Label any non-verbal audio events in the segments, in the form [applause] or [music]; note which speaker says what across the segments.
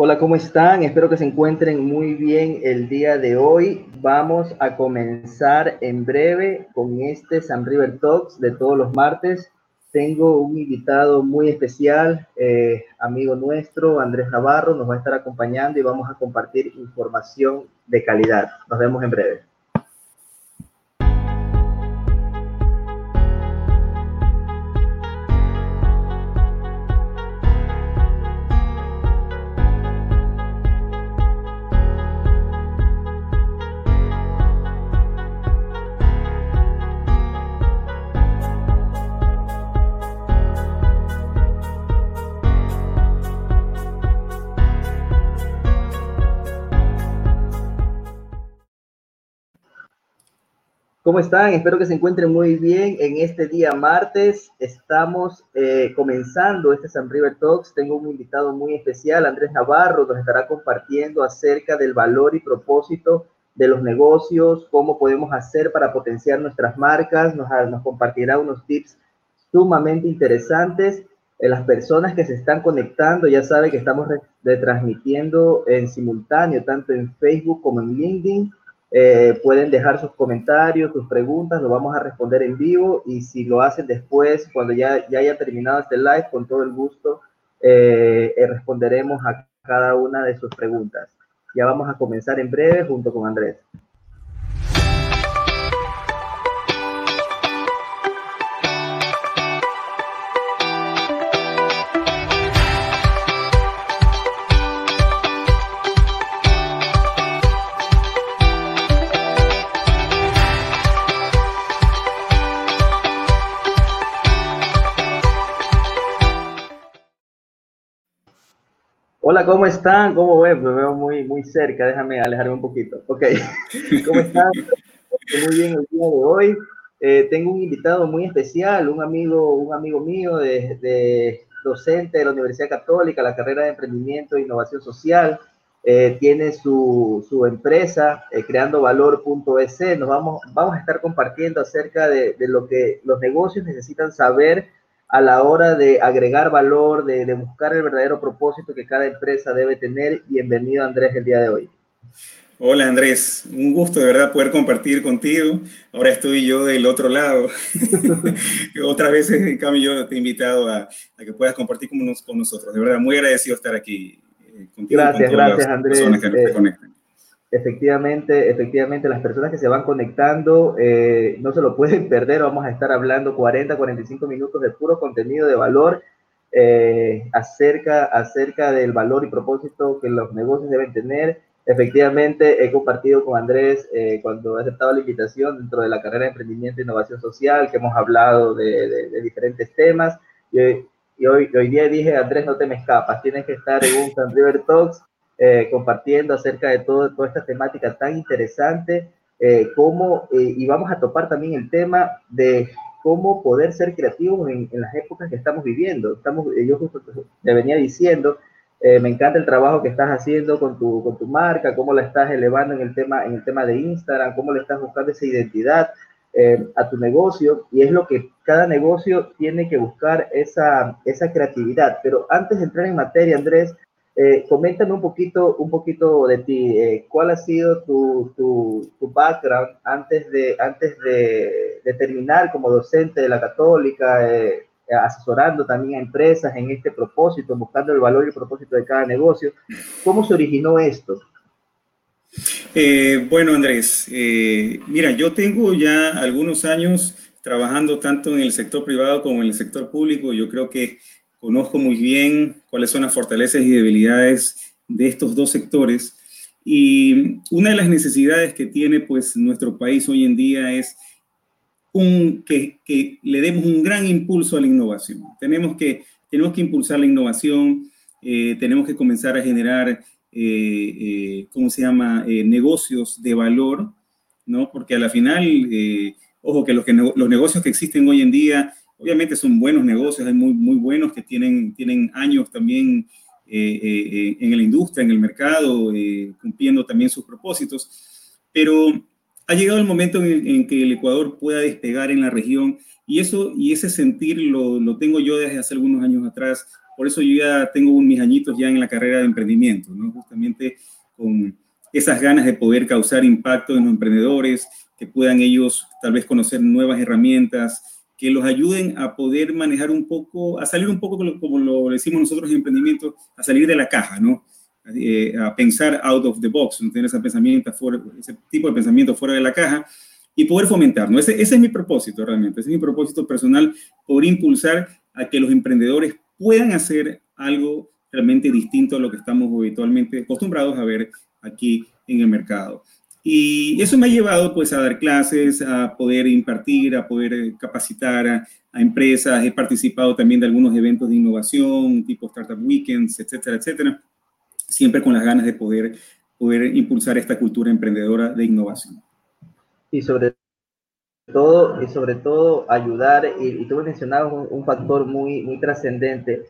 Speaker 1: Hola, ¿cómo están? Espero que se encuentren muy bien el día de hoy. Vamos a comenzar en breve con este San River Talks de todos los martes. Tengo un invitado muy especial, eh, amigo nuestro, Andrés Navarro, nos va a estar acompañando y vamos a compartir información de calidad. Nos vemos en breve. ¿Cómo están? Espero que se encuentren muy bien. En este día martes estamos eh, comenzando este San River Talks. Tengo un invitado muy especial, Andrés Navarro, nos estará compartiendo acerca del valor y propósito de los negocios, cómo podemos hacer para potenciar nuestras marcas. Nos, nos compartirá unos tips sumamente interesantes. Eh, las personas que se están conectando ya saben que estamos retransmitiendo en simultáneo, tanto en Facebook como en LinkedIn eh, pueden dejar sus comentarios, sus preguntas, lo vamos a responder en vivo y si lo hacen después, cuando ya, ya haya terminado este live, con todo el gusto eh, eh, responderemos a cada una de sus preguntas. Ya vamos a comenzar en breve junto con Andrés. Hola, ¿cómo están? ¿Cómo ven? Me veo muy, muy cerca, déjame alejarme un poquito. Ok, [laughs] ¿cómo están? Muy bien el día de hoy. Eh, tengo un invitado muy especial, un amigo, un amigo mío de, docente de la Universidad Católica, la carrera de Emprendimiento e Innovación Social. Eh, tiene su, su empresa, eh, creandovalor.es. Nos vamos, vamos a estar compartiendo acerca de, de lo que los negocios necesitan saber a la hora de agregar valor, de, buscar el verdadero propósito que cada empresa debe tener. Bienvenido Andrés el día de hoy.
Speaker 2: Hola Andrés, un gusto de verdad poder compartir contigo. Ahora estoy yo del otro lado. [laughs] Otras veces, en cambio, yo te he invitado a, que puedas compartir con, nosotros. De verdad, muy agradecido estar aquí
Speaker 1: eh, contigo. Gracias, gracias Andrés. Que eh. Efectivamente, efectivamente, las personas que se van conectando eh, no se lo pueden [laughs] perder. Vamos a estar hablando 40, 45 minutos de puro contenido de valor eh, acerca, acerca del valor y propósito que los negocios deben tener. Efectivamente, he compartido con Andrés eh, cuando he aceptado la invitación dentro de la carrera de emprendimiento e innovación social, que hemos hablado de, de, diferentes temas. Y, y, hoy, hoy día dije, Andrés, no te me escapas, tienes que estar en un San River Talks eh, compartiendo acerca de todo, toda esta temática tan interesante, eh, cómo, eh, y vamos a topar también el tema de cómo poder ser creativos en, las épocas que estamos viviendo. Estamos, yo justo te venía diciendo, me encanta el trabajo que estás haciendo con tu, con tu marca, cómo la estás elevando en el tema, en el tema de Instagram, cómo le estás buscando esa identidad a tu negocio, y es lo que cada negocio tiene que buscar esa, esa creatividad. Pero antes de entrar en materia, Andrés, eh, coméntame un poquito, un poquito de ti. Eh, ¿Cuál ha sido tu, tu, tu, background antes de, antes de, de, terminar como docente de la Católica, eh, asesorando también a empresas en este propósito, buscando el valor y el propósito de cada negocio? ¿Cómo se originó esto?
Speaker 2: bueno, Andrés, mira, yo tengo ya algunos años trabajando tanto en el sector privado como en el sector público. Yo creo que conozco muy bien cuáles son las fortalezas y debilidades de estos dos sectores. Y una de las necesidades que tiene pues nuestro país hoy en día es un, que, que le demos un gran impulso a la innovación. Tenemos que, tenemos que impulsar la innovación, eh, tenemos que comenzar a generar, eh, eh, ¿cómo se llama?, negocios de valor, ¿no? Porque a la final, ojo, que los, que los negocios que existen hoy en día Obviamente son buenos negocios, hay muy, muy buenos que tienen, tienen años también eh, eh, en la industria, en el mercado, eh, cumpliendo también sus propósitos, pero ha llegado el momento en, que el Ecuador pueda despegar en la región y eso y ese sentir lo, lo, tengo yo desde hace algunos años atrás por eso yo ya tengo mis añitos ya en la carrera de emprendimiento, ¿no? Justamente con esas ganas de poder causar impacto en los emprendedores, que puedan ellos tal vez conocer nuevas herramientas, que los ayuden a poder manejar un poco, a salir un poco, como lo decimos nosotros en emprendimiento, a salir de la caja, ¿no? Eh, a pensar out of the box, ¿no? tener ese, pensamiento ese tipo de pensamiento fuera de la caja y poder fomentar. ¿no? Ese, ese es mi propósito realmente, ese es mi propósito personal, poder impulsar a que los emprendedores puedan hacer algo realmente distinto a lo que estamos habitualmente acostumbrados a ver aquí en el mercado. Y eso me ha llevado pues a dar clases, a poder impartir, a poder eh, capacitar a, empresas. He participado también de algunos eventos de innovación, tipo Startup Weekends, etcétera, etcétera. Siempre con las ganas de poder, poder impulsar esta cultura emprendedora de innovación.
Speaker 1: Y sobre todo, y sobre todo ayudar, y, tú mencionabas un, un, factor muy, muy trascendente,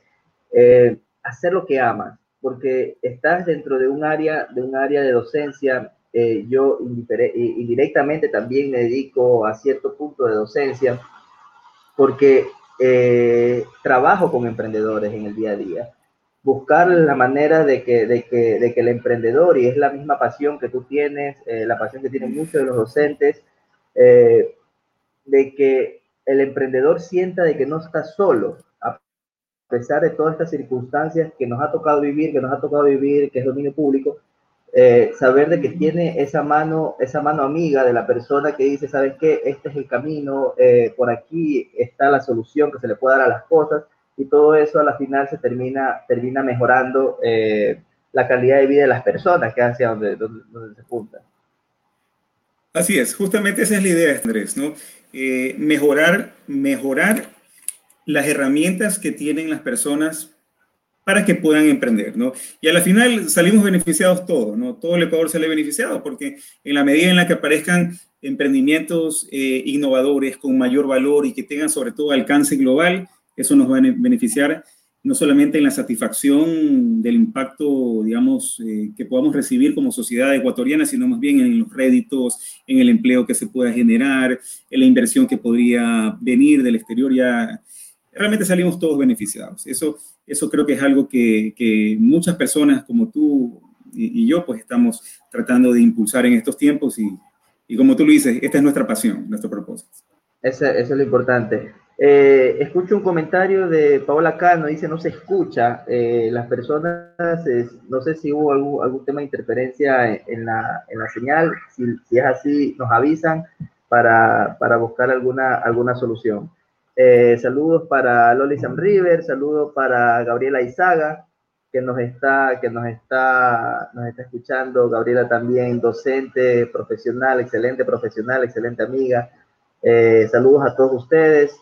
Speaker 1: eh, hacer lo que amas, porque estás dentro de un área, de un área de docencia eh, yo indirectamente también me dedico a cierto punto de docencia porque eh, trabajo con emprendedores en el día a día. Buscar la manera de que, de que, de que el emprendedor, y es la misma pasión que tú tienes, eh, la pasión que tienen muchos de los docentes, de que el emprendedor sienta de que no está solo, a pesar de todas estas circunstancias que nos ha tocado vivir, que nos ha tocado vivir, que es dominio público, eh, saber de que tiene esa mano, esa mano amiga de la persona que dice, ¿sabes qué? Este es el camino, eh, por aquí está la solución que se le puede dar a las cosas y todo eso a la final se termina, termina mejorando eh, la calidad de vida de las personas que hacia donde, donde, donde, se juntan.
Speaker 2: Así es, justamente esa es la idea, Andrés, ¿no? mejorar, mejorar las herramientas que tienen las personas para que puedan emprender, ¿no? Y a la final salimos beneficiados todos, ¿no? Todo el Ecuador sale beneficiado porque en la medida en la que aparezcan emprendimientos eh, innovadores con mayor valor y que tengan sobre todo alcance global, eso nos va a beneficiar no solamente en la satisfacción del impacto, digamos, eh, que podamos recibir como sociedad ecuatoriana, sino más bien en los réditos, en el empleo que se pueda generar, en la inversión que podría venir del exterior. Ya realmente salimos todos beneficiados. Eso eso creo que es algo que, muchas personas como tú y, yo pues estamos tratando de impulsar en estos tiempos y, y, como tú lo dices, esta es nuestra pasión, nuestro propósito.
Speaker 1: Eso, es lo importante. Eh, escucho un comentario de Paola Cano, dice no se escucha, eh, las personas, no sé si hubo algún, algún tema de interferencia en, la, en la, señal, si, si, es así nos avisan para, para buscar alguna, alguna solución. Eh, saludos para Loli Sam River, saludos para Gabriela Izaga, que nos está, que nos está, nos está escuchando. Gabriela también, docente, profesional, excelente profesional, excelente amiga. Eh, saludos a todos ustedes.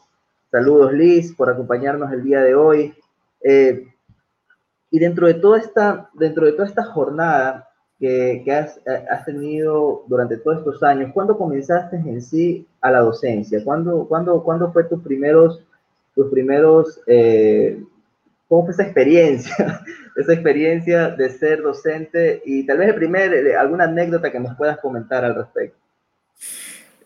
Speaker 1: Saludos Liz por acompañarnos el día de hoy. Eh, y dentro de toda esta, dentro de toda esta jornada, que, has, eh, has, tenido durante todos estos años, ¿cuándo comenzaste en sí a la docencia? ¿Cuándo, cuándo, cuándo fue tus primeros, tus primeros, eh, cómo fue esa experiencia, [laughs] esa experiencia de ser docente y tal vez el primer, eh, alguna anécdota que nos puedas comentar al respecto?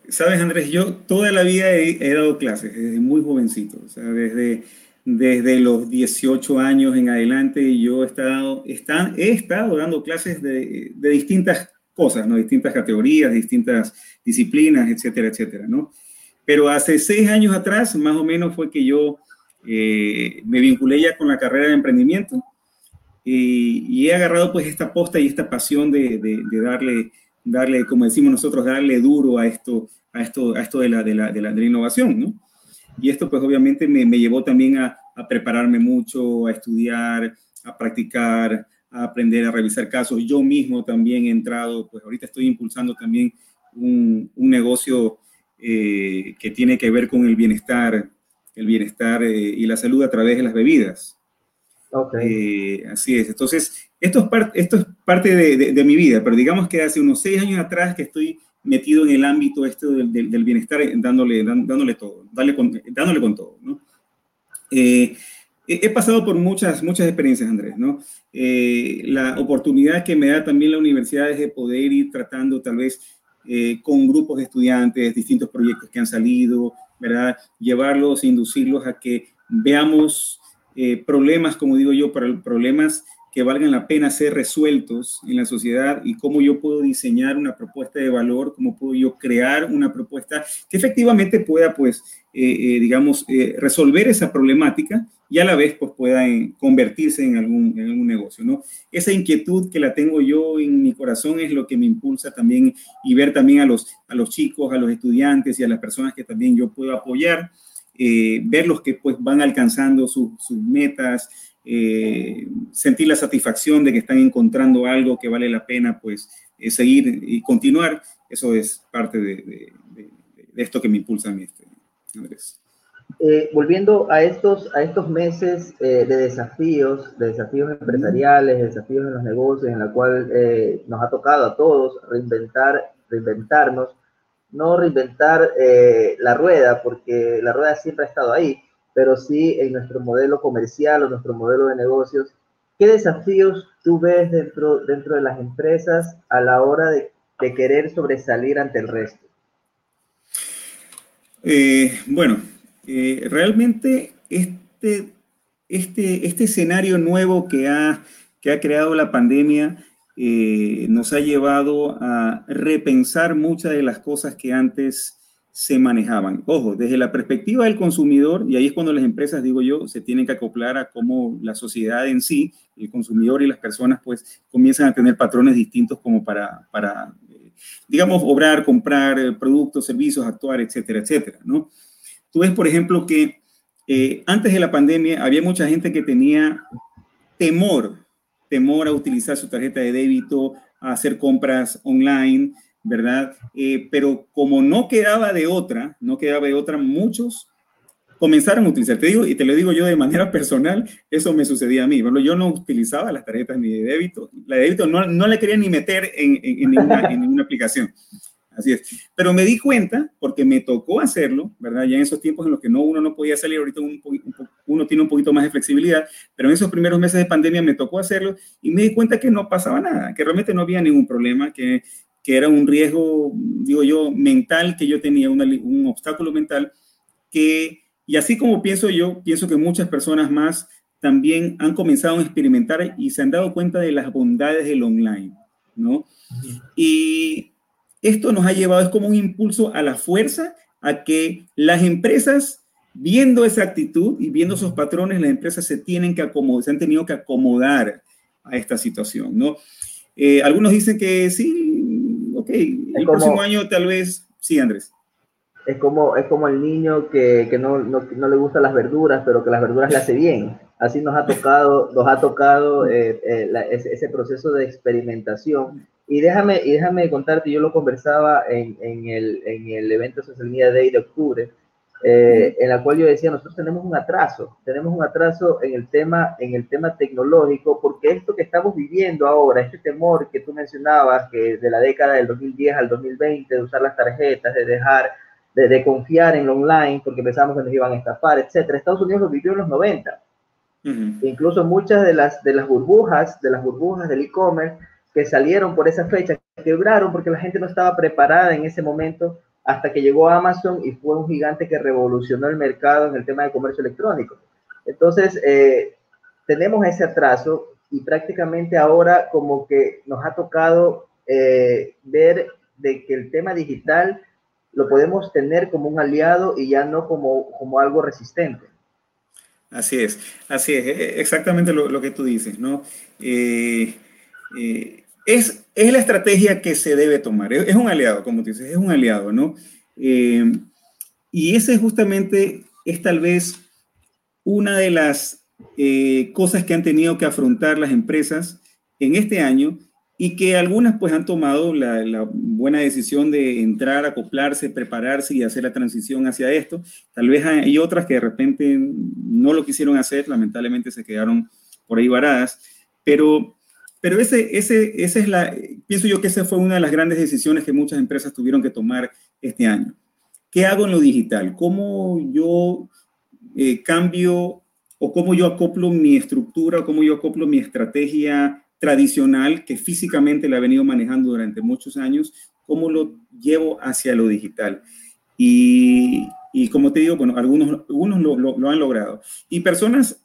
Speaker 2: Sabes, Andrés, yo toda la vida he, he dado clases, desde muy jovencito, o sea, desde desde los 18 años en adelante yo he estado, he estado dando clases de, distintas cosas, ¿no? distintas categorías, distintas disciplinas, etcétera, etcétera. ¿no? Pero hace seis años atrás, más o menos, fue que yo eh, me vinculé ya con la carrera de emprendimiento y, he agarrado pues esta posta y esta pasión de, darle, darle, como decimos nosotros, darle duro a esto, a esto, a esto de, la, de, la, de la innovación. ¿no? Y esto pues obviamente me, me llevó también a, a, prepararme mucho, a estudiar, a practicar, a aprender a revisar casos. Yo mismo también he entrado, pues ahorita estoy impulsando también un, un negocio eh, que tiene que ver con el bienestar, el bienestar eh, y la salud a través de las bebidas. Okay. Eh, así es. Entonces, esto es, parte esto es parte de, de, de, mi vida, pero digamos que hace unos seis años atrás que estoy metido en el ámbito este del, del, bienestar, dándole, dándole todo, dándole con, dándole con todo, ¿no? Eh, he pasado por muchas, muchas experiencias, Andrés, ¿no? Eh, la oportunidad que me da también la universidad es de poder ir tratando tal vez eh, con grupos de estudiantes, distintos proyectos que han salido, ¿verdad? Llevarlos, inducirlos a que veamos eh, problemas, como digo yo, problemas que valgan la pena ser resueltos en la sociedad y cómo yo puedo diseñar una propuesta de valor, cómo puedo yo crear una propuesta que efectivamente pueda, pues, eh, eh, digamos, eh, resolver esa problemática y a la vez, pues, pueda convertirse en algún, en algún negocio, ¿no? Esa inquietud que la tengo yo en mi corazón es lo que me impulsa también y ver también a los, a los chicos, a los estudiantes y a las personas que también yo puedo apoyar, ver los que, pues, van alcanzando sus metas, eh, sentir la satisfacción de que están encontrando algo que vale la pena, pues eh, seguir y continuar, eso es parte de, esto que me impulsa a mí, este, Andrés.
Speaker 1: Eh, volviendo a estos, a estos meses de desafíos, de desafíos empresariales, desafíos en los negocios, en la cual nos ha tocado a todos reinventar, reinventarnos, no reinventar la rueda, porque la rueda siempre ha estado ahí, pero sí en nuestro modelo comercial o nuestro modelo de negocios. ¿Qué desafíos tú ves dentro, dentro de las empresas a la hora de, querer sobresalir ante el resto?
Speaker 2: Eh, bueno, eh, realmente este, este, este escenario nuevo que ha, que ha creado la pandemia eh, nos ha llevado a repensar muchas de las cosas que antes se manejaban. Ojo, desde la perspectiva del consumidor, y ahí es cuando las empresas, digo yo, se tienen que acoplar a cómo la sociedad en sí, el consumidor y las personas, pues comienzan a tener patrones distintos como para, para eh, digamos, obrar, comprar eh, productos, servicios, actuar, etcétera, etcétera, ¿no? Tú ves, por ejemplo, que eh, antes de la pandemia había mucha gente que tenía temor, temor a utilizar su tarjeta de débito, a hacer compras online, ¿verdad? Eh, pero como no quedaba de otra, no quedaba de otra, muchos comenzaron a utilizar. Te digo, y te lo digo yo de manera personal, eso me sucedía a mí. yo no utilizaba las tarjetas ni de débito. La de débito no, no le quería ni meter en, en, ninguna, aplicación. Así es. Pero me di cuenta, porque me tocó hacerlo, ¿verdad? Ya en esos tiempos en los que no, uno no podía salir, ahorita uno tiene un poquito más de flexibilidad, pero en esos primeros meses de pandemia me tocó hacerlo y me di cuenta que no pasaba nada, que realmente no había ningún problema, que que era un riesgo, digo yo, mental que yo tenía, un obstáculo mental, que, y así como pienso yo, pienso que muchas personas más también han comenzado a experimentar y se han dado cuenta de las bondades del online, ¿no? Y esto nos ha llevado, es como un impulso a la fuerza, a que las empresas, viendo esa actitud y viendo esos patrones, las empresas se tienen que acomodar, se han tenido que acomodar a esta situación, ¿no? Eh, algunos dicen que sí, ok, el próximo año tal vez, sí, Andrés.
Speaker 1: Es como, es como el niño que, que no, no, no, le gustan las verduras, pero que las verduras le hace bien. Así nos ha tocado, nos ha tocado eh, eh, ese, proceso de experimentación. Y déjame, y déjame contarte, yo lo conversaba en, en, el, en el evento Social Media Day de octubre, eh, en la cual yo decía, nosotros tenemos un atraso, tenemos un atraso en el tema, en el tema tecnológico, porque esto que estamos viviendo ahora, este temor que tú mencionabas, que de la década del 2010 al 2020, de usar las tarjetas, de dejar, de, confiar en lo online, porque pensamos que nos iban a estafar, etcétera. Estados Unidos lo vivió en los 90. Incluso muchas de las, de las burbujas, de las burbujas del e-commerce que salieron por esa fecha, quebraron porque la gente no estaba preparada en ese momento hasta que llegó Amazon y fue un gigante que revolucionó el mercado en el tema de comercio electrónico. Entonces, eh, tenemos ese atraso y prácticamente ahora como que nos ha tocado eh, ver de que el tema digital lo podemos tener como un aliado y ya no como, como algo resistente.
Speaker 2: Así es, así es, e-, exactamente lo, que tú dices, ¿no? Eh, es, es la estrategia que se debe tomar. Es, un aliado, como dices, es un aliado, ¿no? Eh, y ese justamente es tal vez una de las eh, cosas que han tenido que afrontar las empresas en este año y que algunas pues han tomado la, la, buena decisión de entrar, acoplarse, prepararse y hacer la transición hacia esto. Tal vez hay otras que de repente no lo quisieron hacer, lamentablemente se quedaron por ahí varadas, pero pero ese, ese, esa es la, pienso yo que esa fue una de las grandes decisiones que muchas empresas tuvieron que tomar este año. ¿Qué hago en lo digital? ¿Cómo yo eh, cambio o cómo yo acoplo mi estructura o cómo yo acoplo mi estrategia tradicional que físicamente la he venido manejando durante muchos años? ¿Cómo lo llevo hacia lo digital? Y, y como te digo, bueno, algunos, algunos lo, han logrado. Y personas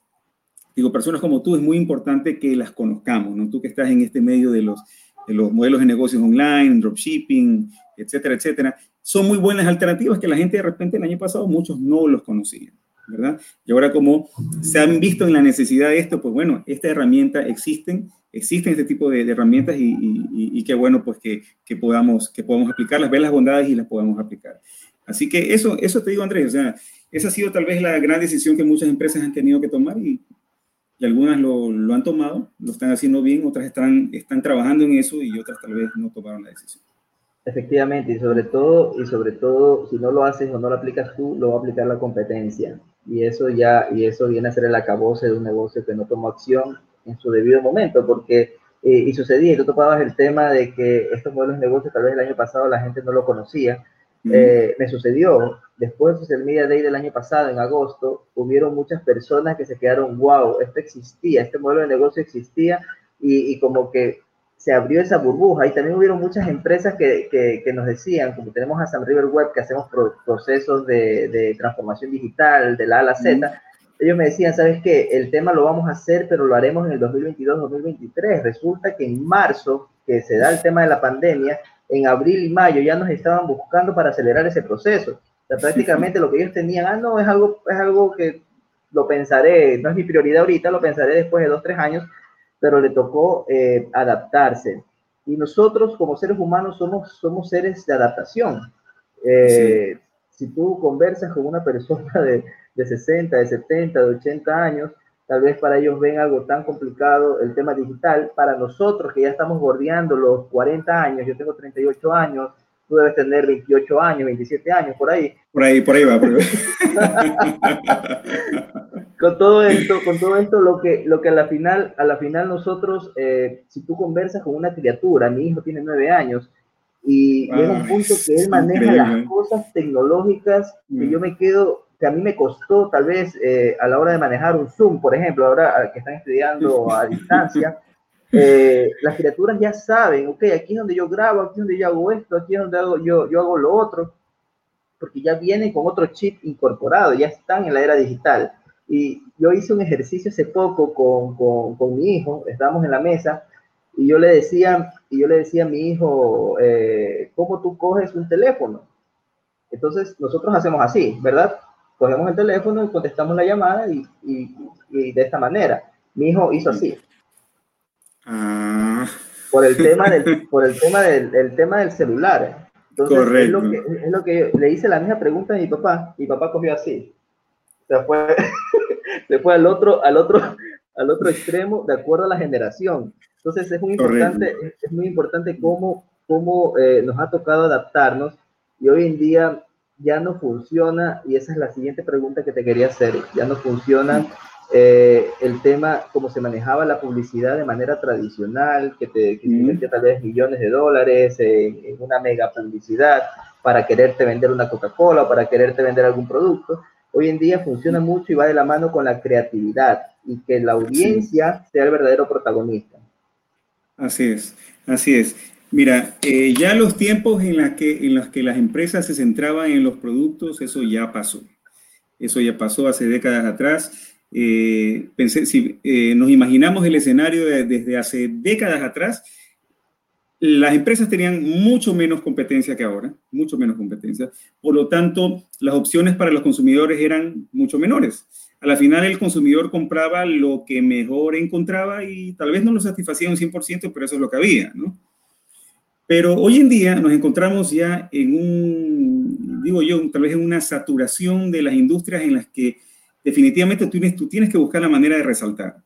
Speaker 2: digo, personas como tú, es muy importante que las conozcamos, ¿no? Tú que estás en este medio de los, de los modelos de negocios online, dropshipping, etcétera, etcétera, son muy buenas alternativas que la gente de repente el año pasado muchos no los conocían, ¿verdad? Y ahora como se han visto en la necesidad de esto, pues bueno, esta herramienta existen, existen este tipo de, herramientas y, y, qué bueno pues que, que, podamos, que podamos aplicarlas, ver las bondades y las podamos aplicar. Así que eso, eso te digo, Andrés, o sea, esa ha sido tal vez la gran decisión que muchas empresas han tenido que tomar y, y algunas lo, lo, han tomado, lo están haciendo bien, otras están, están trabajando en eso y otras tal vez no tomaron la decisión.
Speaker 1: Efectivamente, y sobre todo, y sobre todo, si no lo haces o no lo aplicas tú, lo va a aplicar la competencia. Y eso ya, y eso viene a ser el acabose de un negocio que no tomó acción en su debido momento, porque, eh, y sucedía, y tú topabas el tema de que estos modelos de negocio tal vez el año pasado la gente no lo conocía, eh, me sucedió, después del Social Media Day del año pasado, en agosto, hubieron muchas personas que se quedaron, wow, esto existía, este modelo de negocio existía, y, como que se abrió esa burbuja. Y también hubieron muchas empresas que, que, nos decían, como tenemos a San River Web, que hacemos procesos de, de, transformación digital de la A a la Z, ellos me decían, ¿sabes qué? El tema lo vamos a hacer, pero lo haremos en el 2022-2023. Resulta que en marzo, que se da el tema de la pandemia, en abril y mayo ya nos estaban buscando para acelerar ese proceso. O sea, prácticamente lo que ellos tenían, ah, no, es algo, es algo que lo pensaré, no es mi prioridad ahorita, lo pensaré después de dos, tres años, pero le tocó eh, adaptarse. Y nosotros como seres humanos somos, somos seres de adaptación. Eh, si tú conversas con una persona de, de 60, de 70, de 80 años, Tal vez para ellos ven algo tan complicado el tema digital. Para nosotros que ya estamos bordeando los 40 años, yo tengo 38 años, tú debes tener 28 años, 27 años, por ahí.
Speaker 2: Por ahí, por ahí va. [laughs]
Speaker 1: con todo esto, con todo esto, lo que, lo que a la final, a la final nosotros, eh, si tú conversas con una criatura, mi hijo tiene 9 años, y, es un punto que él maneja las cosas tecnológicas que mm. yo me quedo que a mí me costó tal vez eh, a la hora de manejar un Zoom, por ejemplo, ahora que están estudiando a distancia, [laughs] eh, las criaturas ya saben, ok, aquí es donde yo grabo, aquí es donde yo hago esto, aquí es donde hago, yo, yo hago lo otro, porque ya vienen con otro chip incorporado, ya están en la era digital. Y yo hice un ejercicio hace poco con, con, con mi hijo, estábamos en la mesa, y yo le decía, y yo le decía a mi hijo, eh, ¿cómo tú coges un teléfono? Entonces, nosotros hacemos así, ¿verdad? Cogemos el teléfono y contestamos la llamada y, y, de esta manera. Mi hijo hizo así. Ah. Por el tema del, [laughs] por el tema del, tema del celular. Entonces, Es lo, que, es lo que le hice la misma pregunta a mi papá. Mi papá cogió así. Se fue, [laughs] se fue al otro, al otro, al otro extremo de acuerdo a la generación. Entonces es muy importante, es muy importante cómo, cómo eh, nos ha tocado adaptarnos y hoy en día ya no funciona, y esa es la siguiente pregunta que te quería hacer, ya no funciona eh, el tema como se manejaba la publicidad de manera tradicional, que te, que tal vez millones de dólares en, una mega publicidad para quererte vender una Coca-Cola o para quererte vender algún producto. Hoy en día funciona mucho y va de la mano con la creatividad y que la audiencia sea el verdadero protagonista.
Speaker 2: Así es, así es. Mira, eh, ya los tiempos en, la que, los que las empresas se centraban en los productos, eso ya pasó. Eso ya pasó hace décadas atrás. Eh, pensé, si eh, nos imaginamos el escenario desde hace décadas atrás, las empresas tenían mucho menos competencia que ahora, mucho menos competencia. Por lo tanto, las opciones para los consumidores eran mucho menores. A la final, el consumidor compraba lo que mejor encontraba y tal vez no lo satisfacía un 100%, pero eso es lo que había, ¿no? Pero hoy en día nos encontramos ya en un, digo yo, tal vez en una saturación de las industrias en las que definitivamente tú tienes, tú tienes que buscar la manera de resaltar.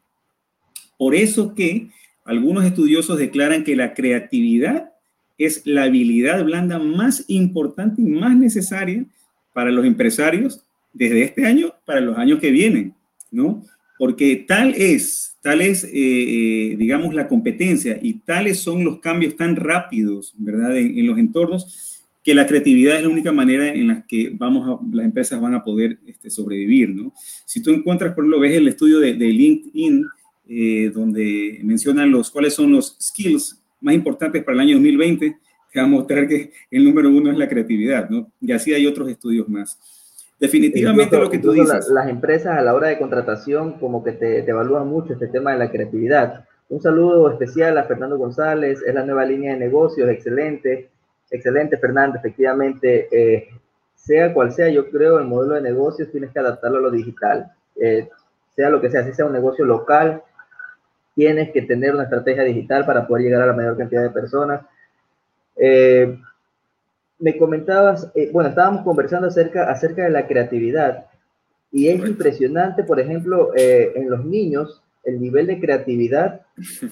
Speaker 2: Por eso que algunos estudiosos declaran que la creatividad es la habilidad blanda más importante y más necesaria para los empresarios desde este año para los años que vienen, ¿no? Porque tal es tal es, eh, eh, digamos, la competencia y tales son los cambios tan rápidos, ¿verdad?, en, los entornos, que la creatividad es la única manera en la que vamos las empresas van a poder este, sobrevivir, ¿no? Si tú encuentras, por ejemplo, ves el estudio de, LinkedIn, eh, donde mencionan los, cuáles son los skills más importantes para el año 2020, te va a mostrar que el número uno es la creatividad, ¿no? Y así hay otros estudios más. Definitivamente lo que tú dices.
Speaker 1: las empresas a la hora de contratación como que te, te, evalúan mucho este tema de la creatividad. Un saludo especial a Fernando González, es la nueva línea de negocios, excelente, excelente Fernando, efectivamente, eh, sea cual sea, yo creo, el modelo de negocios tienes que adaptarlo a lo digital, eh, sea lo que sea, si sea un negocio local, tienes que tener una estrategia digital para poder llegar a la mayor cantidad de personas. Eh, me comentabas, eh, bueno, estábamos conversando acerca, acerca de la creatividad y es impresionante, por ejemplo, eh, en los niños, el nivel de creatividad [laughs]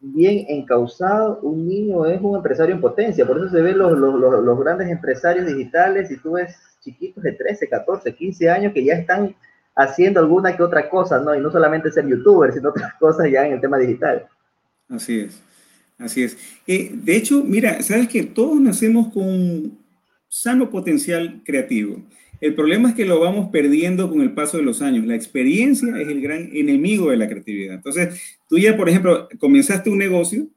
Speaker 1: bien encausado. Un niño es un empresario en potencia, por eso se ven los, los, los, grandes empresarios digitales y tú ves chiquitos de 13, 14, 15 años que ya están haciendo alguna que otra cosa, ¿no? Y no solamente ser youtuber, sino otras [laughs] cosas ya en el tema digital.
Speaker 2: Así es. Así es. Eh, de hecho, mira, sabes que todos nacemos con sano potencial creativo. El problema es que lo vamos perdiendo con el paso de los años. La experiencia es el gran enemigo de la creatividad. Entonces, tú ya, por ejemplo, comenzaste un negocio,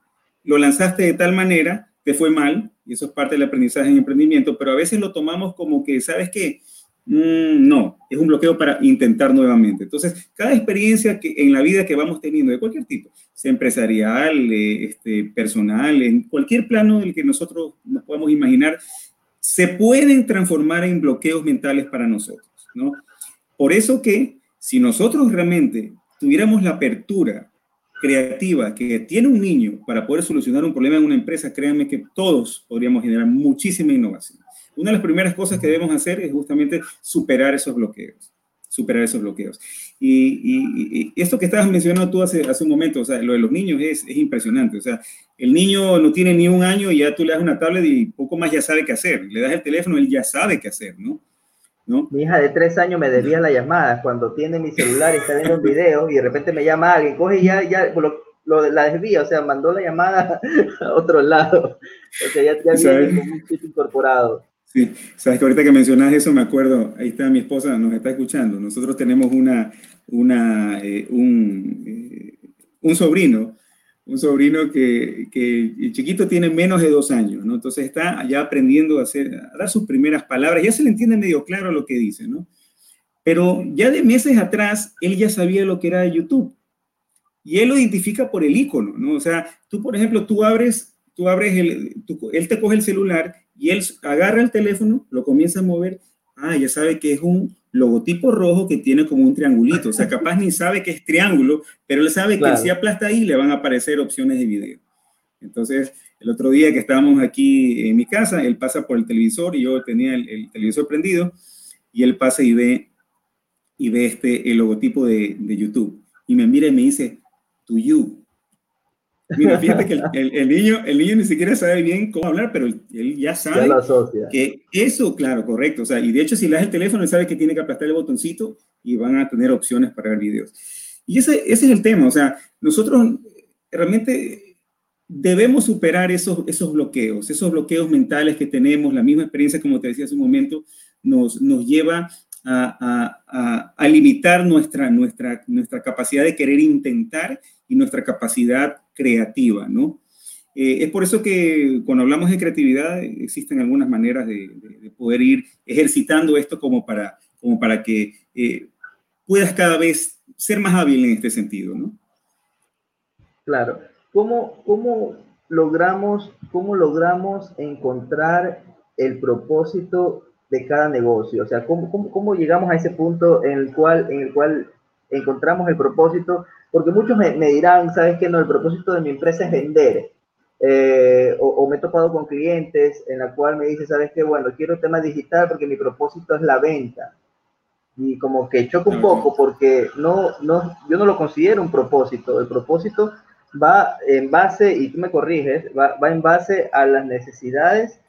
Speaker 2: lo lanzaste de tal manera, te fue mal, y eso es parte del aprendizaje en emprendimiento, pero a veces lo tomamos como que, ¿sabes qué? Mm, no, es un bloqueo para intentar nuevamente. Entonces, cada experiencia que en la vida que vamos teniendo de cualquier tipo, sea empresarial, eh, este, personal, en cualquier plano del que nosotros nos podamos imaginar, se pueden transformar en bloqueos mentales para nosotros, ¿no? Por eso que si nosotros realmente tuviéramos la apertura creativa que tiene un niño para poder solucionar un problema en una empresa, créanme que todos podríamos generar muchísima innovación una de las primeras cosas que debemos hacer es justamente superar esos bloqueos, superar esos bloqueos. Y, esto que estabas mencionando tú hace, hace un momento, o sea, lo de los niños es, es, impresionante. O sea, el niño no tiene ni un año y ya tú le das una tablet y poco más ya sabe qué hacer. Le das el teléfono, él ya sabe qué hacer, ¿no?
Speaker 1: ¿No? Mi hija de tres años me debía la llamada cuando tiene mi celular y está viendo un video y de repente me llama alguien, coge y ya, ya lo, lo, la desvía, o sea, mandó la llamada [laughs] a otro lado. O sea, ya, ya viene un chip incorporado.
Speaker 2: Sí, sabes que ahorita que mencionas eso me acuerdo, ahí está mi esposa, nos está escuchando. Nosotros tenemos una, una, eh, un, eh, un, sobrino, un sobrino que, que el chiquito tiene menos de dos años, ¿no? Entonces está ya aprendiendo a, hacer, a dar sus primeras palabras, ya se le entiende medio claro lo que dice, ¿no? Pero ya de meses atrás, él ya sabía lo que era YouTube. Y él lo identifica por el icono, ¿no? O sea, tú, por ejemplo, tú abres, tú abres el, él te coge el celular y él agarra el teléfono, lo comienza a mover, ah, ya sabe que es un logotipo rojo que tiene como un triangulito, o sea, capaz ni sabe que es triángulo, pero él sabe que si aplasta ahí le van a aparecer opciones de video. Entonces, el otro día que estábamos aquí en mi casa, él pasa por el televisor y yo tenía el, televisor prendido y él pasa y ve y ve este el logotipo de, de YouTube y me mira y me dice, to you. Mira, fíjate que el, niño, el niño ni siquiera sabe bien cómo hablar, pero él ya sabe que eso, claro, correcto. O sea, y de hecho, si le das el teléfono, él sabe que tiene que aplastar el botoncito y van a tener opciones para ver videos. Y ese, ese es el tema. O sea, nosotros realmente debemos superar esos, esos bloqueos, esos bloqueos mentales que tenemos. La misma experiencia, como te decía hace un momento, nos, nos lleva a, a, a, limitar nuestra, nuestra, nuestra capacidad de querer intentar y nuestra capacidad creativa, ¿no? Eh, es por eso que cuando hablamos de creatividad existen algunas maneras de, poder ir ejercitando esto como para, como para que eh, puedas cada vez ser más hábil en este sentido, ¿no?
Speaker 1: Claro. ¿Cómo, cómo, logramos, ¿Cómo logramos encontrar el propósito de cada negocio? O sea, ¿cómo, cómo, cómo llegamos a ese punto en el cual, en el cual encontramos el propósito porque muchos me, dirán, ¿sabes qué? No, el propósito de mi empresa es vender. Eh, o, me he topado con clientes en la cual me dice, ¿sabes qué? Bueno, quiero tema digital porque mi propósito es la venta. Y como que choco un poco porque no, no, yo no lo considero un propósito. El propósito va en base, y tú me corriges, va, va en base a las necesidades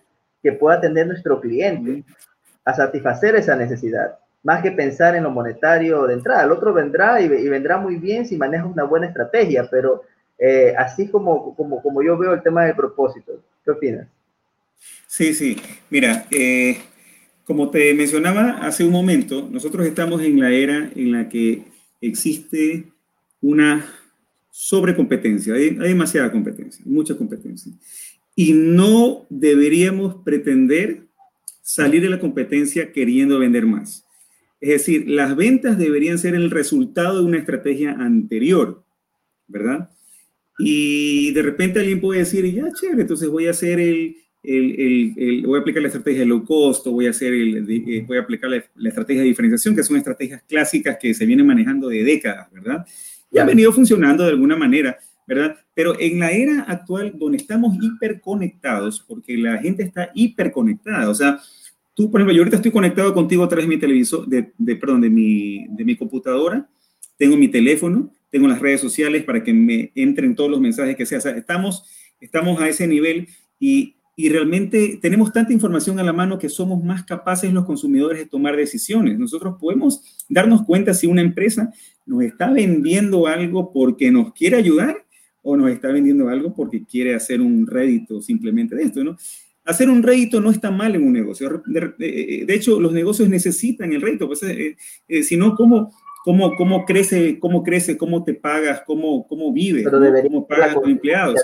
Speaker 1: que pueda tener nuestro cliente, a satisfacer esa necesidad más que pensar en lo monetario de entrada. El otro vendrá y, vendrá muy bien si manejas una buena estrategia, pero eh, así como, como, como yo veo el tema del propósito. ¿Qué opinas?
Speaker 2: Sí, sí. Mira, eh, como te mencionaba hace un momento, nosotros estamos en la era en la que existe una sobrecompetencia, hay, hay demasiada competencia, mucha competencia. Y no deberíamos pretender salir de la competencia queriendo vender más. Es decir, las ventas deberían ser el resultado de una estrategia anterior, ¿verdad? Y de repente alguien puede decir, ya, chévere, entonces voy a hacer el, el, voy a aplicar la estrategia de low cost, o voy a hacer el, eh, voy a aplicar la, estrategia de diferenciación, que son estrategias clásicas que se vienen manejando de décadas, ¿verdad? Y han venido funcionando de alguna manera, ¿verdad? Pero en la era actual, donde estamos hiperconectados, porque la gente está hiperconectada, o sea, tú, por ejemplo, yo ahorita estoy conectado contigo a través de mi televisor, de, de, perdón, de mi, de mi computadora, tengo mi teléfono, tengo las redes sociales para que me entren todos los mensajes que sea. O sea, estamos, estamos a ese nivel y, y realmente tenemos tanta información a la mano que somos más capaces los consumidores de tomar decisiones. Nosotros podemos darnos cuenta si una empresa nos está vendiendo algo porque nos quiere ayudar o nos está vendiendo algo porque quiere hacer un rédito simplemente de esto, ¿no? Hacer un rédito no está mal en un negocio. De, hecho, los negocios necesitan el rédito. Pues, eh, eh, si no, ¿cómo, cómo, cómo crece, cómo crece, cómo te pagas, cómo, cómo vives, cómo pagas a tus empleados.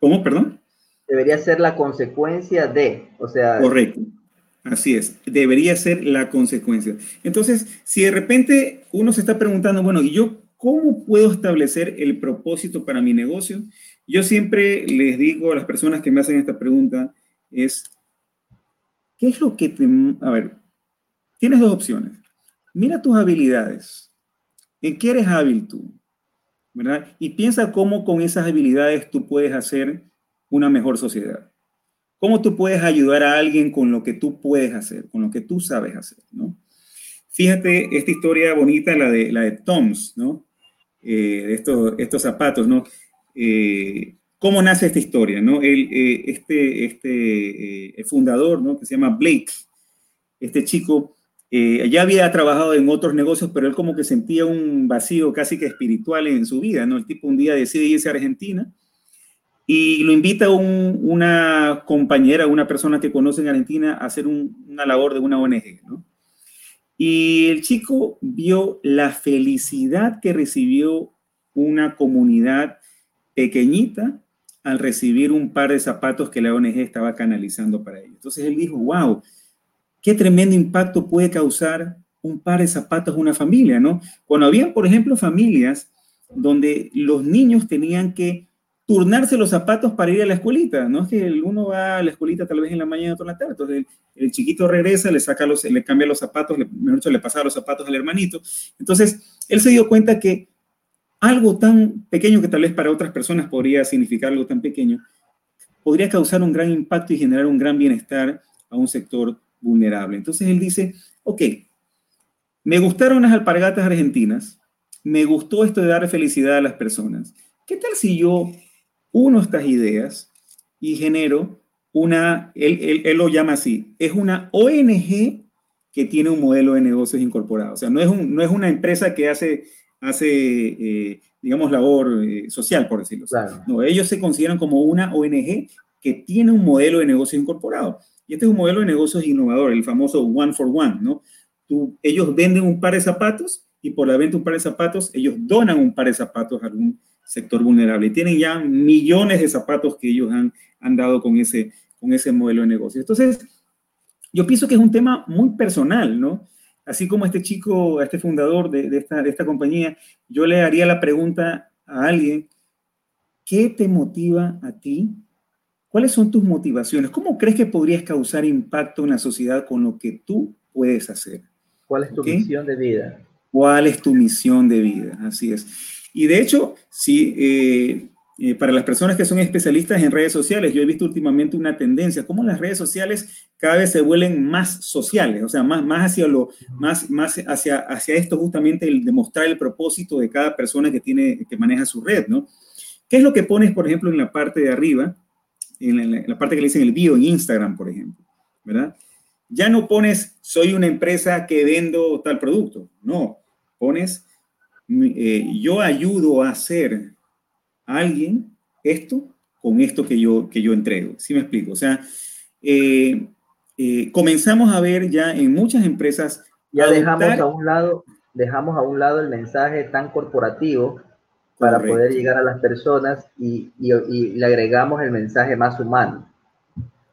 Speaker 2: ¿Cómo, perdón?
Speaker 1: Debería ser la consecuencia de, o sea...
Speaker 2: Correcto. Así es, debería ser la consecuencia. Entonces, si de repente uno se está preguntando, bueno, ¿y yo cómo puedo establecer el propósito para mi negocio? Yo siempre les digo a las personas que me hacen esta pregunta, es, ¿qué es lo que te... A ver, tienes dos opciones. Mira tus habilidades. ¿En qué eres hábil tú? ¿Verdad? Y piensa cómo con esas habilidades tú puedes hacer una mejor sociedad. ¿Cómo tú puedes ayudar a alguien con lo que tú puedes hacer, con lo que tú sabes hacer, ¿no? Fíjate esta historia bonita, la de, la de Toms, ¿no? Eh, estos, estos zapatos, ¿no? Eh, ¿Cómo nace esta historia, no? El, eh, este este fundador, ¿no? Que se llama Blake, este chico eh, ya había trabajado en otros negocios, pero él como que sentía un vacío casi que espiritual en su vida, ¿no? El tipo un día decide irse a Argentina y lo invita a una compañera, una persona que conoce en Argentina a hacer una labor de una ONG, ¿no? Y el chico vio la felicidad que recibió una comunidad pequeñita al recibir un par de zapatos que la ONG estaba canalizando para ellos. Entonces él dijo, wow, qué tremendo impacto puede causar un par de zapatos a una familia, ¿no? Cuando había, por ejemplo, familias donde los niños tenían que turnarse los zapatos para ir a la escuelita, ¿no? Es que el uno va a la escuelita tal vez en la mañana, otro en la tarde, entonces el, chiquito regresa, le saca los, le cambia los zapatos, le, mejor le pasa los zapatos al hermanito. Entonces, él se dio cuenta que algo tan pequeño que tal vez para otras personas podría significar algo tan pequeño, podría causar un gran impacto y generar un gran bienestar a un sector vulnerable. Entonces él dice, ok, me gustaron las alpargatas argentinas, me gustó esto de dar felicidad a las personas. ¿Qué tal si yo uno estas ideas y genero una, él, lo llama así, es una ONG que tiene un modelo de negocios incorporado. O sea, no es, un, no es una empresa que hace, hace eh, digamos, labor eh, social, por decirlo así. No, ellos se consideran como una ONG que tiene un modelo de negocio incorporado. Y este es un modelo de negocios innovador, el famoso one for one, ¿no? Tú, ellos venden un par de zapatos y por la venta de un par de zapatos, ellos donan un par de zapatos a algún sector vulnerable. Y tienen ya millones de zapatos que ellos han, han dado con ese, con ese modelo de negocio. Entonces, yo pienso que es un tema muy personal, ¿no? Así como este chico, a este fundador de, de, esta, de esta compañía, yo le haría la pregunta a alguien, ¿qué te motiva a ti ¿Cuáles son tus motivaciones? ¿Cómo crees que podrías causar impacto en la sociedad con lo que tú puedes hacer?
Speaker 1: ¿Cuál es tu misión de vida?
Speaker 2: ¿Cuál es tu misión de vida? Así es. Y de hecho, sí, eh, para las personas que son especialistas en redes sociales, yo he visto últimamente una tendencia, como las redes sociales cada vez se vuelven más sociales, o sea, más, más hacia lo, más, más hacia, hacia esto justamente el demostrar el propósito de cada persona que tiene, que maneja su red, ¿no? ¿Qué es lo que pones, por ejemplo, en la parte de arriba? en la, parte que le dicen el bio en Instagram, por ejemplo, ¿verdad? Ya no pones, soy una empresa que vendo tal producto, no, pones, eh, yo ayudo a hacer a alguien esto con esto que yo, que yo entrego, ¿sí me explico? O sea, eh, eh, comenzamos a ver ya en muchas empresas...
Speaker 1: Ya dejamos a un lado, dejamos a un lado el mensaje tan corporativo para poder llegar a las personas y, y, le agregamos el mensaje más humano.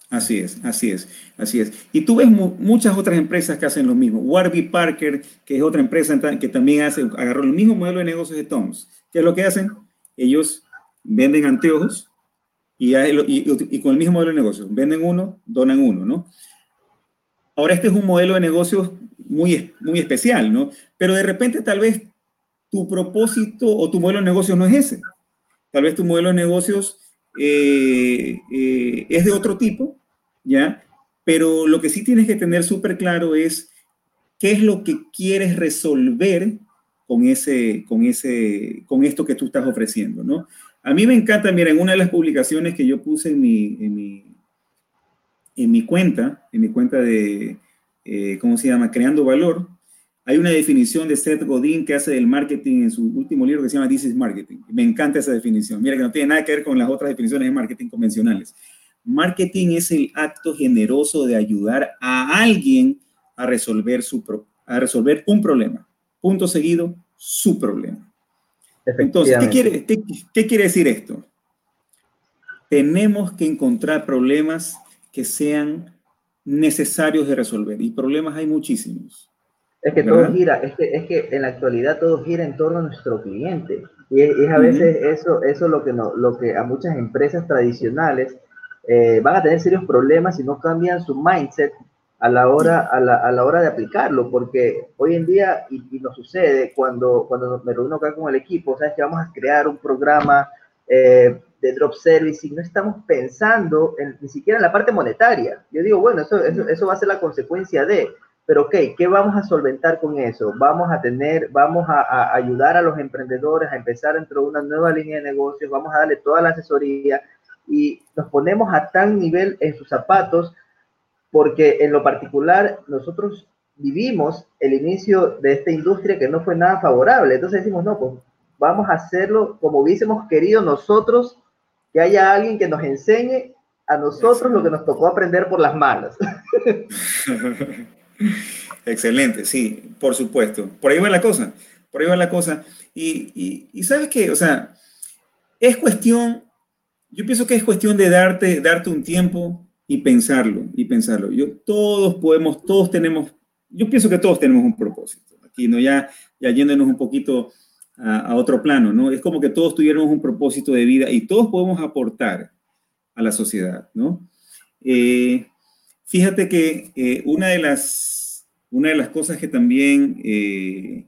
Speaker 2: Así es, así es, así es. Y tú ves muchas otras empresas que hacen lo mismo. Warby Parker, que es otra empresa que también hace, agarró el mismo modelo de negocios de Toms. ¿Qué es lo que hacen? Ellos venden anteojos y, con el mismo modelo de negocios. Venden uno, donan uno, ¿no? Ahora este es un modelo de negocios muy, muy especial, ¿no? Pero de repente tal vez tu propósito o tu modelo de negocios no es ese. Tal vez tu modelo de negocios eh, eh, es de otro tipo, ¿ya? Pero lo que sí tienes que tener súper claro es qué es lo que quieres resolver con, ese, con, ese, con esto que tú estás ofreciendo, ¿no? A mí me encanta, mira, en una de las publicaciones que yo puse en mi, en mi, en mi cuenta, en mi cuenta de, eh, ¿cómo se llama? Creando Valor, hay una definición de Seth Godin que hace del marketing en su último libro que se llama This is Marketing. Me encanta esa definición. Mira que no tiene nada que ver con las otras definiciones de marketing convencionales. Marketing es el acto generoso de ayudar a alguien a resolver, su a resolver un problema. Punto seguido, su problema. Entonces, ¿qué quiere, qué quiere decir esto? Tenemos que encontrar problemas que sean necesarios de resolver. Y problemas hay muchísimos.
Speaker 1: Es que todo gira, es que, es que en la actualidad todo gira en torno a nuestro cliente. Y es, a veces eso, eso lo que, no, lo que a muchas empresas tradicionales eh, van a tener serios problemas si no cambian su mindset a la hora, a la, a la hora de aplicarlo, porque hoy en día, y, nos sucede cuando, cuando me reúno acá con el equipo, sabes que vamos a crear un programa eh, de drop service y no estamos pensando en, ni siquiera en la parte monetaria. Yo digo, bueno, eso, eso, eso va a ser la consecuencia de, pero, ok, ¿qué vamos a solventar con eso? Vamos a tener, vamos a, ayudar a los emprendedores a empezar dentro de una nueva línea de negocios, vamos a darle toda la asesoría y nos ponemos a tan nivel en sus zapatos porque en lo particular nosotros vivimos el inicio de esta industria que no fue nada favorable. Entonces decimos, no, pues vamos a hacerlo como hubiésemos querido nosotros, que haya alguien que nos enseñe a nosotros lo que nos tocó aprender por las malas. [laughs]
Speaker 2: Excelente, sí, por supuesto. Por ahí va la cosa, por ahí va la cosa. Y, y, sabes qué, o sea, es cuestión, yo pienso que es cuestión de darte, darte un tiempo y pensarlo, y pensarlo. Yo, todos podemos, todos tenemos, yo pienso que todos tenemos un propósito. Aquí, ¿no? Ya, ya yéndonos un poquito a, otro plano, ¿no? Es como que todos tuviéramos un propósito de vida y todos podemos aportar a la sociedad, ¿no? Eh, Fíjate que eh, una, de las, una de las cosas que también eh,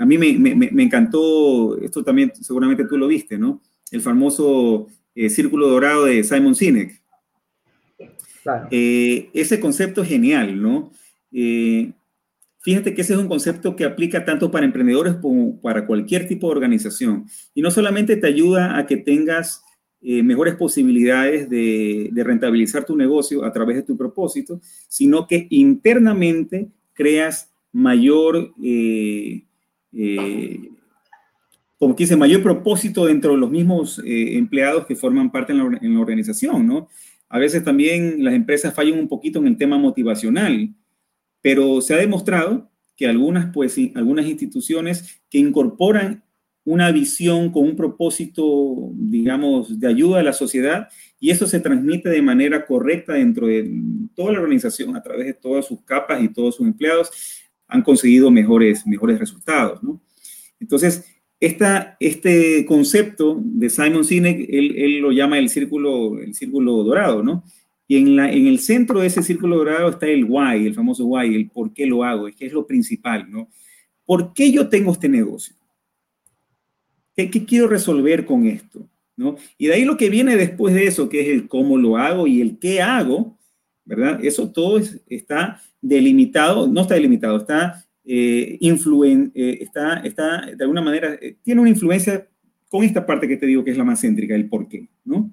Speaker 2: a mí me, encantó, esto también seguramente tú lo viste, ¿no? El famoso círculo dorado de Simon Sinek. Ese concepto es genial, ¿no? Fíjate que ese es un concepto que aplica tanto para emprendedores como para cualquier tipo de organización. Y no solamente te ayuda a que tengas eh, mejores posibilidades de, rentabilizar tu negocio a través de tu propósito, sino que internamente creas mayor, eh, eh, como que dice, mayor propósito dentro de los mismos empleados que forman parte en la, en la, organización, ¿no? A veces también las empresas fallan un poquito en el tema motivacional, pero se ha demostrado que algunas, pues, algunas instituciones que incorporan una visión con un propósito, digamos, de ayuda a la sociedad y eso se transmite de manera correcta dentro de toda la organización a través de todas sus capas y todos sus empleados han conseguido mejores, mejores resultados, ¿no? Entonces, esta, este concepto de Simon Sinek, él, lo llama el círculo, el círculo dorado, ¿no? Y en, la, en el centro de ese círculo dorado está el why, el famoso why, el por qué lo hago, es que es lo principal, ¿no? ¿Por qué yo tengo este negocio? ¿Qué, quiero resolver con esto? ¿No? Y de ahí lo que viene después de eso, que es el cómo lo hago y el qué hago, ¿verdad? Eso todo está delimitado, no está delimitado, está, eh, eh, está, está de alguna manera, eh, tiene una influencia con esta parte que te digo que es la más céntrica, el por qué, ¿no?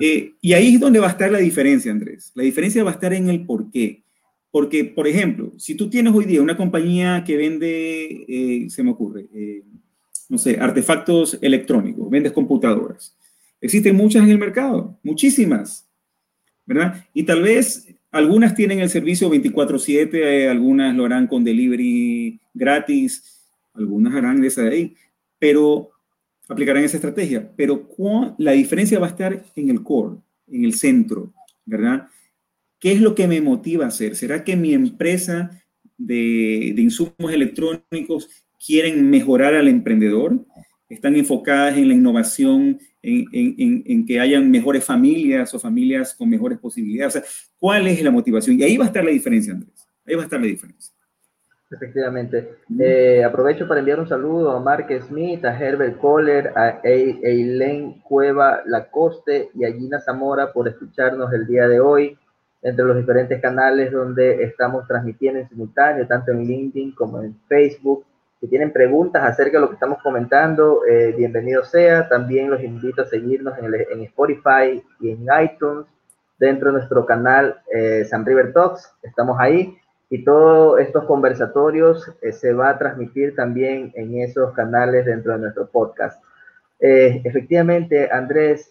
Speaker 2: y ahí es donde va a estar la diferencia, Andrés. La diferencia va a estar en el por qué. Porque, por ejemplo, si tú tienes hoy día una compañía que vende, se me ocurre, no sé, artefactos electrónicos, vendes computadoras. Existen muchas en el mercado, muchísimas, ¿verdad? Y tal vez algunas tienen el servicio 24/7, eh, algunas lo harán con delivery gratis, algunas harán de esa de ahí, pero aplicarán esa estrategia. Pero la diferencia va a estar en el core, en el centro. ¿verdad? ¿Qué es lo que me motiva a hacer? ¿Será que mi empresa de, insumos electrónicos quieren mejorar al emprendedor? ¿Están enfocadas en la innovación, en, que hayan mejores familias o familias con mejores posibilidades? ¿cuál es la motivación? Y ahí va a estar la diferencia, Andrés. Ahí va a estar la diferencia.
Speaker 1: Efectivamente. Eh, aprovecho para enviar un saludo a Mark Smith, a Herbert Kohler, a Eileen Cueva Lacoste y a Gina Zamora por escucharnos el día de hoy entre los diferentes canales donde estamos transmitiendo en simultáneo, tanto en LinkedIn como en Facebook. Si tienen preguntas acerca de lo que estamos comentando, eh, bienvenido sea. También los invito a seguirnos en, Spotify y en iTunes, dentro de nuestro canal eh, San River Talks. Estamos ahí y todos estos conversatorios eh, se va a transmitir también en esos canales dentro de nuestro podcast. efectivamente, Andrés,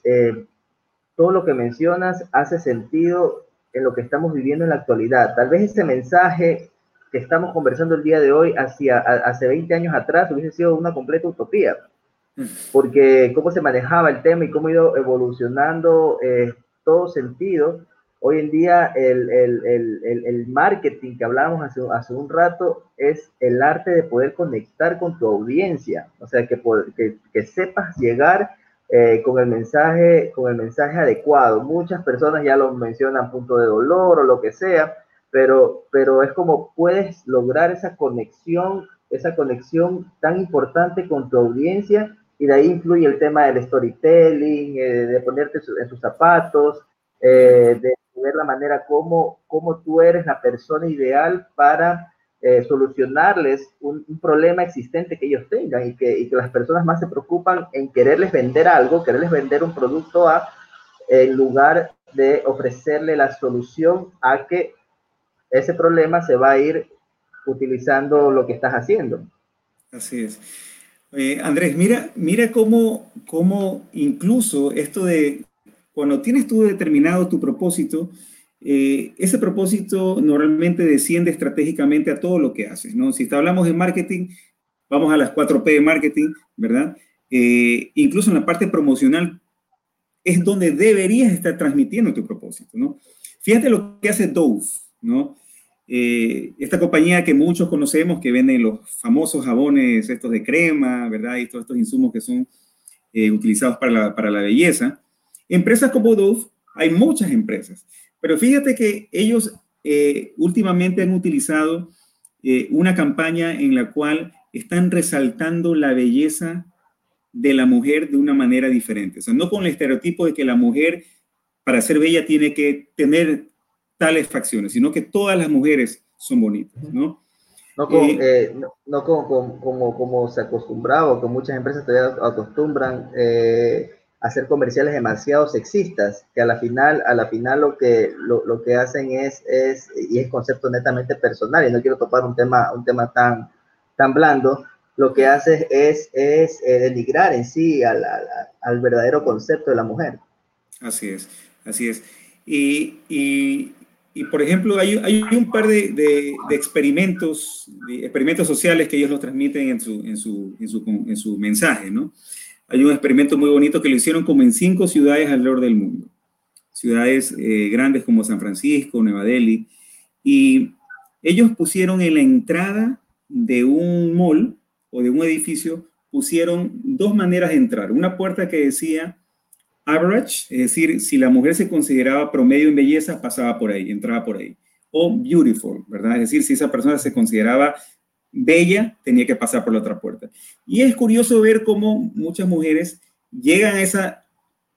Speaker 1: todo lo que mencionas hace sentido en lo que estamos viviendo en la actualidad. Tal vez ese mensaje que estamos conversando el día de hoy hacia, hace 20 años atrás hubiese sido una completa utopía, porque cómo se manejaba el tema y cómo ha ido evolucionando eh, todo sentido. Hoy en día el, el, el, el marketing que hablábamos hace, hace, un rato es el arte de poder conectar con tu audiencia, o sea, que, que, que sepas llegar eh, con, el mensaje, con el mensaje adecuado. Muchas personas ya lo mencionan punto de dolor o lo que sea, pero, pero es como puedes lograr esa conexión, esa conexión tan importante con tu audiencia y de ahí influye el tema del storytelling, eh, de ponerte en sus zapatos, eh, de ver la manera como, como tú eres la persona ideal para eh, solucionarles un, problema existente que ellos tengan y que, y que, las personas más se preocupan en quererles vender algo, quererles vender un producto a, en lugar de ofrecerle la solución a que ese problema se va a ir utilizando lo que estás haciendo.
Speaker 2: Así es. Andrés, mira, mira cómo, cómo incluso esto de cuando tienes tú determinado tu propósito, eh, ese propósito normalmente desciende estratégicamente a todo lo que haces, ¿no? Si hablamos de marketing, vamos a las 4P de marketing, ¿verdad? Eh, incluso en la parte promocional es donde deberías estar transmitiendo tu propósito, ¿no? Fíjate lo que hace Dove, ¿no? Eh, esta compañía que muchos conocemos que vende los famosos jabones estos de crema, ¿verdad? Y todos estos insumos que son utilizados para la, para la belleza. Empresas como Dove, hay muchas empresas pero fíjate que ellos eh, últimamente han utilizado eh, una campaña en la cual están resaltando la belleza de la mujer de una manera diferente. O sea, no con el estereotipo de que la mujer, para ser bella, tiene que tener tales facciones, sino que todas las mujeres son bonitas, ¿no?
Speaker 1: No, eh, como, como, como, se acostumbraba o que muchas empresas todavía acostumbran hacer comerciales demasiado sexistas, que a la final, a la final lo que, lo, que hacen es, es, y es concepto netamente personal, y no quiero topar un tema, un tema tan, tan blando, lo que hace es, es eh, denigrar en sí al, al, verdadero concepto de la mujer.
Speaker 2: Así es, así es. Y, y, y por ejemplo, hay, hay, un par de, experimentos, de experimentos sociales que ellos lo transmiten en su, en su, en su, en su mensaje, ¿no? Hay un experimento muy bonito que lo hicieron como en cinco ciudades alrededor del mundo. Ciudades eh, grandes como San Francisco, Nueva Delhi. Y ellos pusieron en la entrada de un mall o de un edificio, pusieron dos maneras de entrar. Una puerta que decía average, es decir, si la mujer se consideraba promedio en belleza, pasaba por ahí, entraba por ahí. O beautiful, ¿verdad? Es decir, si esa persona se consideraba bella, tenía que pasar por la otra puerta. Y es curioso ver cómo muchas mujeres llegan a esa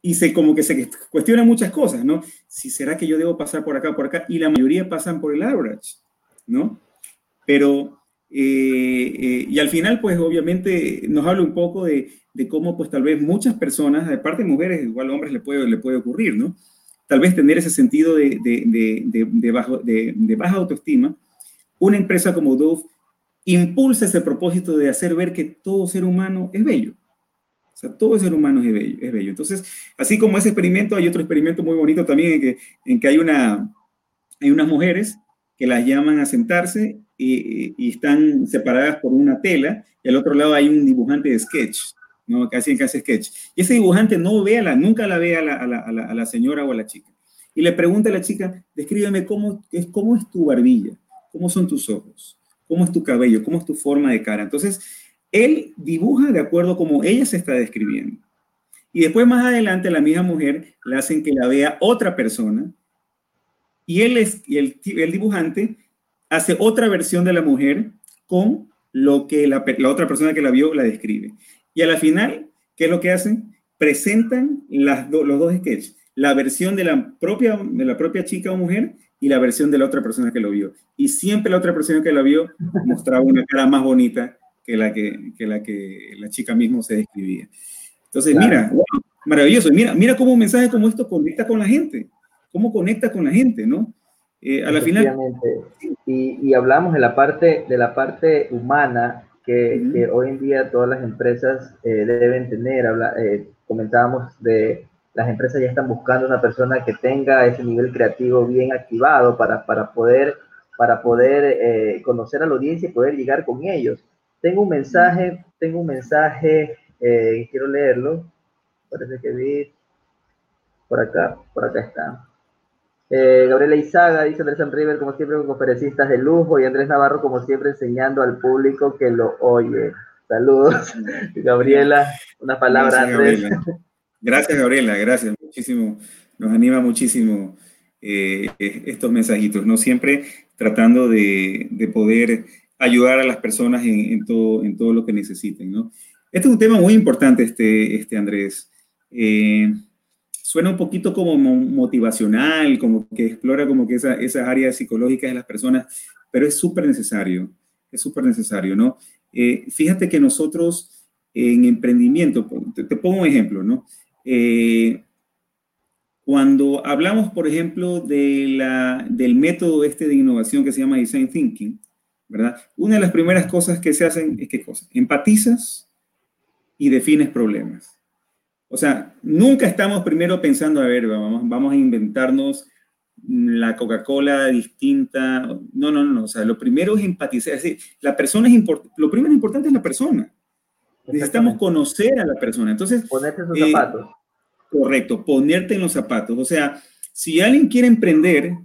Speaker 2: y se como que se cuestionan muchas cosas, ¿no? Si será que yo debo pasar por acá, por acá, y la mayoría pasan por el average, ¿no? Pero, eh, eh, y al final, pues obviamente nos habla un poco de, de, cómo, pues tal vez muchas personas, de parte de mujeres, igual a hombres le puede, le puede ocurrir, ¿no? Tal vez tener ese sentido de, de bajo, de, baja autoestima. Una empresa como Dove impulsa ese propósito de hacer ver que todo ser humano es bello. O sea, todo ser humano es bello. Es bello. Entonces, así como ese experimento, hay otro experimento muy bonito también en que, en que hay, una, hay unas mujeres que las llaman a sentarse y, están separadas por una tela y al otro lado hay un dibujante de sketch, ¿no? Casi que hace sketch. Y ese dibujante no ve a la, nunca la ve a la, a a señora o a la chica. Y le pregunta a la chica, descríbeme cómo es, cómo es tu barbilla, cómo son tus ojos, cómo es tu cabello, cómo es tu forma de cara. Entonces, él dibuja de acuerdo como ella se está describiendo. Y después más adelante la misma mujer le hacen que la vea otra persona y él es y el, el dibujante hace otra versión de la mujer con lo que la, otra persona que la vio la describe. Y a la final, ¿qué es lo que hacen? Presentan las los dos sketches, la versión de la, propia, de la propia chica o mujer y la versión de la otra persona que lo vio. Y siempre la otra persona que la vio mostraba una cara más bonita que la que, que la, que la chica mismo se describía. Entonces, mira, maravilloso. Mira, mira cómo un mensaje como esto conecta con la gente. Cómo conecta con la gente, ¿no?
Speaker 1: Eh, a la final. Y, y, hablamos de la parte, de la parte humana que, que hoy en día todas las empresas eh, deben tener. Habla, eh, comentábamos de las empresas ya están buscando una persona que tenga ese nivel creativo bien activado para, para poder, para poder conocer a la audiencia y poder llegar con ellos. Tengo un mensaje, tengo un mensaje eh, quiero leerlo. Parece que vi por acá, por acá está. Eh, Gabriela Izaga dice Andrés River, como siempre, con conferencistas de lujo, y Andrés Navarro, como siempre, enseñando al público que lo oye. Saludos, [laughs] Gabriela. Una palabra,
Speaker 2: Andrés. Gracias, Gabriela, gracias. Muchísimo, nos anima muchísimo eh, estos mensajitos, ¿no? Siempre tratando de, de poder ayudar a las personas en, en, todo, en todo lo que necesiten, ¿no? Este es un tema muy importante, este, este Andrés. Eh, suena un poquito como motivacional, como que explora como que esas áreas psicológicas de las personas, pero es súper necesario, es súper necesario, ¿no? Eh, fíjate que nosotros en emprendimiento, te, pongo un ejemplo, ¿no? Eh, cuando hablamos, por ejemplo, de la, del método este de innovación que se llama Design Thinking, ¿verdad? Una de las primeras cosas que se hacen es qué cosa? Empatizas y defines problemas. O sea, nunca estamos primero pensando, a ver, vamos, vamos a inventarnos la Coca-Cola distinta. No, no, no. O sea, lo primero es empatizar. Es decir, la persona es importante. Lo primero importante es la persona. Necesitamos conocer a la persona. Entonces.
Speaker 1: Ponerte en los eh, zapatos.
Speaker 2: Correcto, ponerte en los zapatos. O sea, si alguien quiere emprender,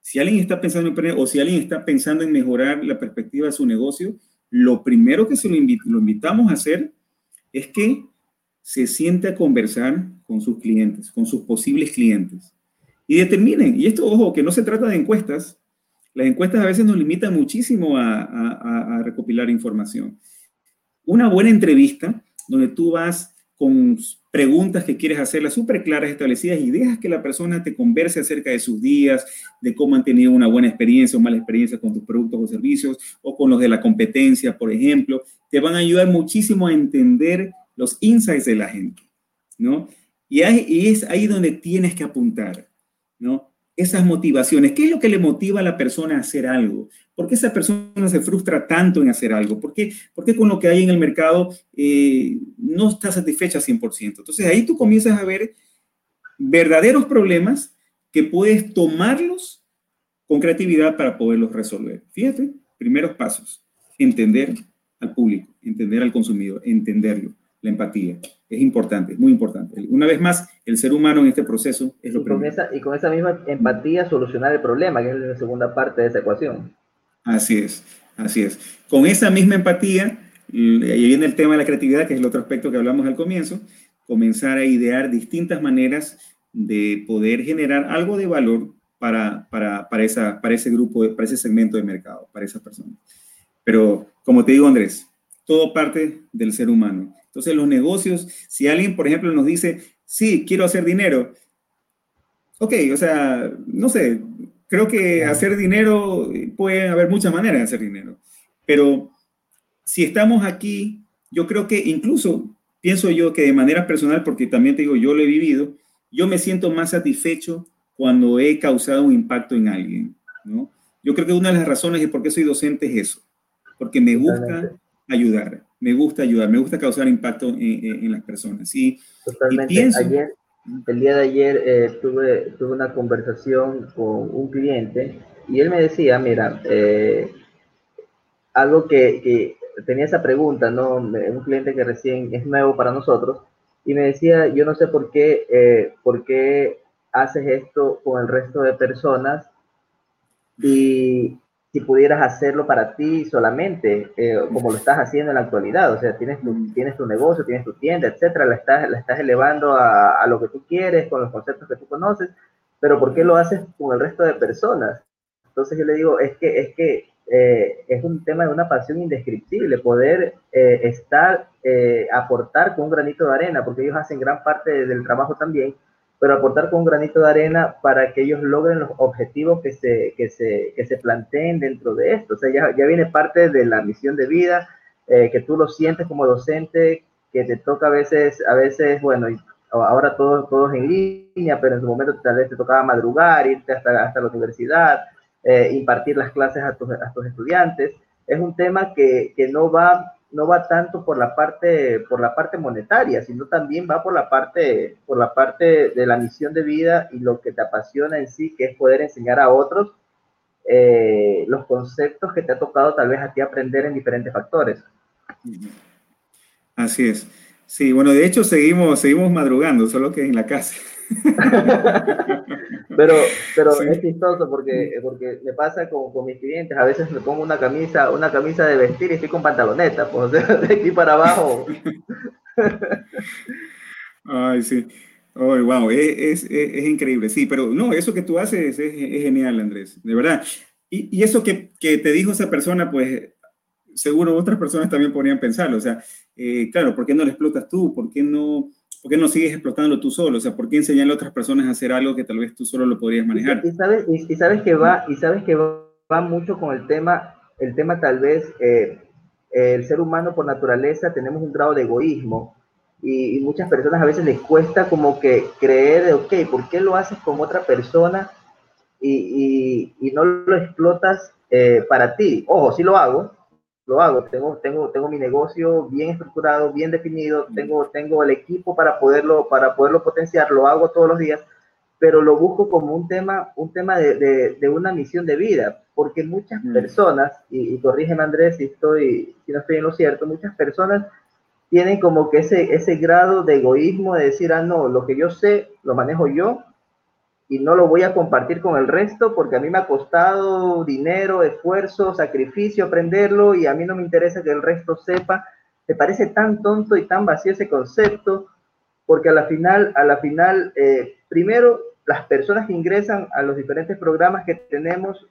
Speaker 2: si alguien está pensando en emprender o si alguien está pensando en mejorar la perspectiva de su negocio, lo primero que se lo, lo invitamos a hacer es que se siente a conversar con sus clientes, con sus posibles clientes. Y determinen, y esto, ojo, que no se trata de encuestas, las encuestas a veces nos limitan muchísimo a, recopilar información. Una buena entrevista donde tú vas con preguntas que quieres hacerlas súper claras, establecidas, y dejas que la persona te converse acerca de sus días, de cómo han tenido una buena experiencia o mala experiencia con tus productos o servicios, o con los de la competencia, por ejemplo, te van a ayudar muchísimo a entender los insights de la gente, ¿no? Y, es ahí donde tienes que apuntar, ¿no? Esas motivaciones. ¿Qué es lo que le motiva a la persona a hacer algo? ¿Por qué esa persona se frustra tanto en hacer algo? ¿Por qué, con lo que hay en el mercado eh, no está satisfecha 100%? Entonces ahí tú comienzas a ver verdaderos problemas que puedes tomarlos con creatividad para poderlos resolver. Fíjate, primeros pasos, entender, al público, entender al consumidor, entenderlo, la empatía. Es importante, es muy importante. Una vez más, el ser humano en este proceso es lo
Speaker 1: y con, esa, y con esa misma empatía solucionar el problema, que es la segunda parte de esa ecuación.
Speaker 2: Así es, así es. Con esa misma empatía, y ahí viene el tema de la creatividad, que es el otro aspecto que hablamos al comienzo, comenzar a idear distintas maneras de poder generar algo de valor para, para, para, esa, para ese grupo, para ese segmento de mercado, para esas personas. Pero como te digo, Andrés, todo parte del ser humano. Entonces, los negocios, si alguien, por ejemplo, nos dice, sí, quiero hacer dinero, ok, o sea, no sé, creo que hacer dinero, puede haber muchas maneras de hacer dinero, pero si estamos aquí, yo creo que incluso pienso yo que de manera personal, porque también te digo, yo lo he vivido, yo me siento más satisfecho cuando he causado un impacto en alguien, ¿no? Yo creo que una de las razones de por qué soy docente es eso porque me gusta ayudar, me gusta ayudar, me gusta causar impacto en, las personas. Y,
Speaker 1: Totalmente. ayer, el día de ayer eh, tuve, tuve una conversación con un cliente y él me decía, mira, eh, algo que, que, tenía esa pregunta, ¿no? Un cliente que recién es nuevo para nosotros y me decía, yo no sé por qué, eh, por qué haces esto con el resto de personas y si pudieras hacerlo para ti solamente, eh, como lo estás haciendo en la actualidad, o sea, tienes tu, tienes tu negocio, tienes tu tienda, etcétera, la estás, la estás elevando a, a lo que tú quieres, con los conceptos que tú conoces, pero ¿por qué lo haces con el resto de personas? Entonces yo le digo, es que, es que eh, es un tema de una pasión indescriptible, poder eh, estar, aportar con un granito de arena, porque ellos hacen gran parte del trabajo también, pero aportar con un granito de arena para que ellos logren los objetivos que se, que se, que se planteen dentro de esto. O sea, ya, ya viene parte de la misión de vida, que tú lo sientes como docente, que te toca a veces, a veces, bueno, ahora todos, todos en línea, pero en su momento tal vez te tocaba madrugar, irte hasta, hasta la universidad, eh, impartir las clases a tus, a tus, estudiantes. Es un tema que, que, no, va, no va tanto por la, parte, por la parte monetaria, sino también va por la, parte, por la parte de la misión de vida y lo que te apasiona en sí, que es poder enseñar a otros eh, los conceptos que te ha tocado tal vez a ti aprender en diferentes factores.
Speaker 2: Así es. Sí, bueno, de hecho seguimos, seguimos madrugando, solo que en la casa. [laughs]
Speaker 1: pero pero es chistoso porque, porque me pasa con, con, mis clientes, a veces me pongo una camisa, una camisa de vestir y estoy con pantaloneta, pues [laughs] de aquí para abajo. [laughs]
Speaker 2: Ay, sí. Oh, wow, es, es, es, increíble, sí, pero no, eso que tú haces es, es genial, Andrés, de verdad. Y, y eso que, que, te dijo esa persona, pues seguro otras personas también podrían pensarlo, o sea, eh, claro, ¿por qué no lo explotas tú? ¿Por qué no ¿por qué no sigues explotando tú solo? O sea, ¿por qué enseñarle a otras personas a hacer algo que tal vez tú solo lo podrías manejar?
Speaker 1: Y, sabes, y, sabes que va, y sabes que va, mucho con el tema, el tema tal vez, eh, el ser humano por naturaleza tenemos un grado de egoísmo y, muchas personas a veces les cuesta como que creer de, ok, ¿por qué lo haces con otra persona y, no lo explotas eh, para ti? Ojo, sí lo hago, lo hago, tengo, tengo, tengo mi negocio bien estructurado, bien definido, tengo, tengo el equipo para poderlo, para poderlo potenciar, lo hago todos los días, pero lo busco como un tema, un tema de, de, una misión de vida, porque muchas personas, y, y, corrígeme Andrés si, estoy, si no estoy en lo cierto, muchas personas tienen como que ese, ese grado de egoísmo de decir, ah, no, lo que yo sé lo manejo yo y no lo voy a compartir con el resto porque a mí me ha costado dinero, esfuerzo, sacrificio aprenderlo y a mí no me interesa que el resto sepa. Me parece tan tonto y tan vacío ese concepto porque a la final, a la final, eh, primero, las personas que ingresan a los diferentes programas que tenemos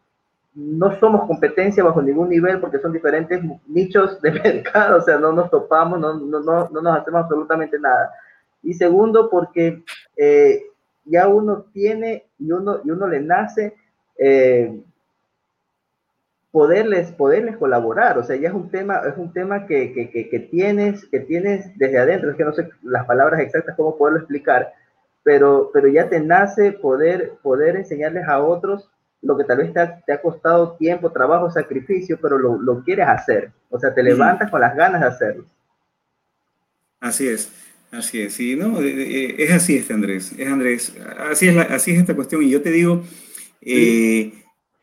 Speaker 1: no somos competencia bajo ningún nivel porque son diferentes nichos de [laughs] mercado, o sea, no nos topamos, no, no, no, no nos hacemos absolutamente nada. Y segundo, porque eh, ya uno tiene y uno, y uno le nace eh, poderles, poderles colaborar. O sea, ya es un tema, es un tema que, que, que, tienes, que tienes desde adentro. Es que no sé las palabras exactas cómo poderlo explicar, pero, pero ya te nace poder, poder enseñarles a otros lo que tal vez te ha, te ha costado tiempo, trabajo, sacrificio, pero lo, lo quieres hacer. O sea, te levantas con las ganas de hacerlo.
Speaker 2: Así es. Así es, sí, no, es así este Andrés, es Andrés, así es, así es esta cuestión y yo te digo, eh,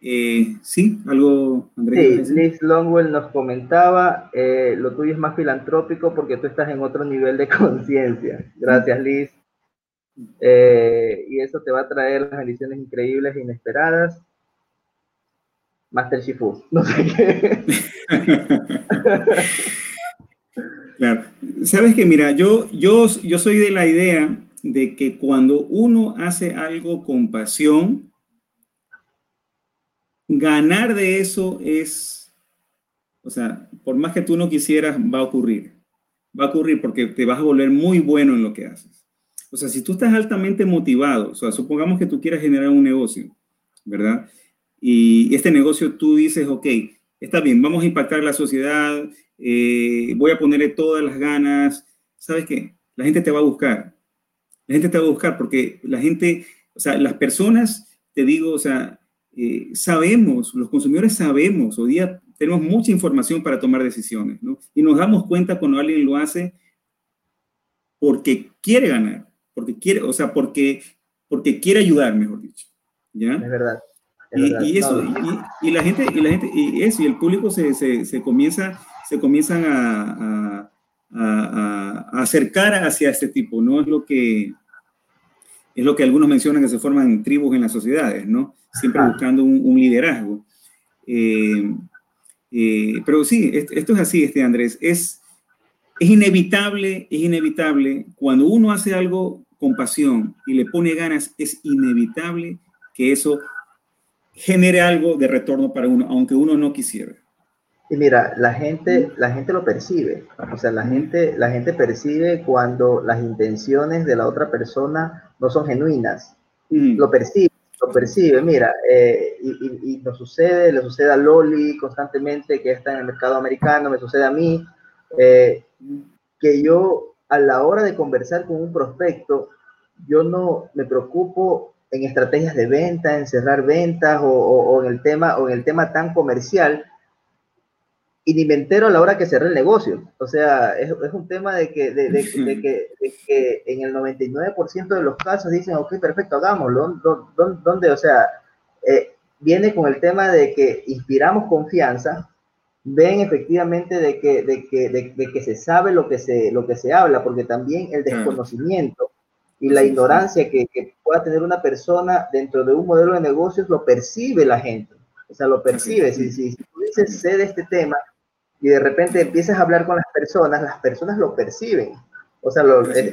Speaker 2: eh, sí, algo,
Speaker 1: Andrés. Sí, Liz Longwell nos comentaba, eh, lo tuyo es más filantrópico porque tú estás en otro nivel de [laughs] conciencia. Gracias, Liz. y eso te va a traer las bendiciones increíbles e inesperadas. Master Shifu, no sé qué. [laughs] [laughs]
Speaker 2: Claro. Sabes que, mira, yo, yo, yo soy de la idea de que cuando uno hace algo con pasión, ganar de eso es, o sea, por más que tú no quisieras, va a ocurrir. Va a ocurrir porque te vas a volver muy bueno en lo que haces. O sea, si tú estás altamente motivado, o sea, supongamos que tú quieras generar un negocio, ¿verdad? Y este negocio tú dices, ok, está bien, vamos a impactar la sociedad, eh, voy a ponerle todas las ganas. ¿Sabes qué? La gente te va a buscar. La gente te va a buscar porque la gente, o sea, las personas, te digo, o sea, eh, sabemos, los consumidores sabemos, hoy día tenemos mucha información para tomar decisiones, ¿no? Y nos damos cuenta cuando alguien lo hace porque quiere ganar, porque quiere, o sea, porque, porque quiere ayudar, mejor dicho. ¿Ya?
Speaker 1: Es verdad.
Speaker 2: Y, eso, y, la gente, y la gente, y eso, y el público se, se, se comienza se comienzan a, a, a, acercar hacia este tipo, ¿no? Es lo que, es lo que algunos mencionan que se forman tribus en las sociedades, ¿no? Siempre buscando un, liderazgo. Eh, eh, pero sí, esto, es así, este Andrés. Es, es inevitable, es inevitable, cuando uno hace algo con pasión y le pone ganas, es inevitable que eso genere algo de retorno para uno, aunque uno no quisiera.
Speaker 1: Y mira, la gente, la gente lo percibe, o sea, la gente, la gente percibe cuando las intenciones de la otra persona no son genuinas, lo percibe, lo percibe, mira, eh, y, nos sucede, le sucede a Loli constantemente que está en el mercado americano, me sucede a mí, eh, que yo a la hora de conversar con un prospecto, yo no me preocupo en estrategias de venta, en cerrar ventas o, en el tema o en el tema tan comercial y ni me entero a la hora que cerré el negocio. O sea, es, es un tema de que, de, de, que, que, en el 99% de los casos dicen, ok, perfecto, hagámoslo. ¿Dónde? O sea, eh, viene con el tema de que inspiramos confianza, ven efectivamente de que, de que, de, que se sabe lo que se, lo que se habla, porque también el desconocimiento y la ignorancia que, que, pueda tener una persona dentro de un modelo de negocios lo percibe la gente. O sea, lo percibe. Si, si, tú dices, sé de este tema y de repente empiezas a hablar con las personas, las personas lo perciben. O sea,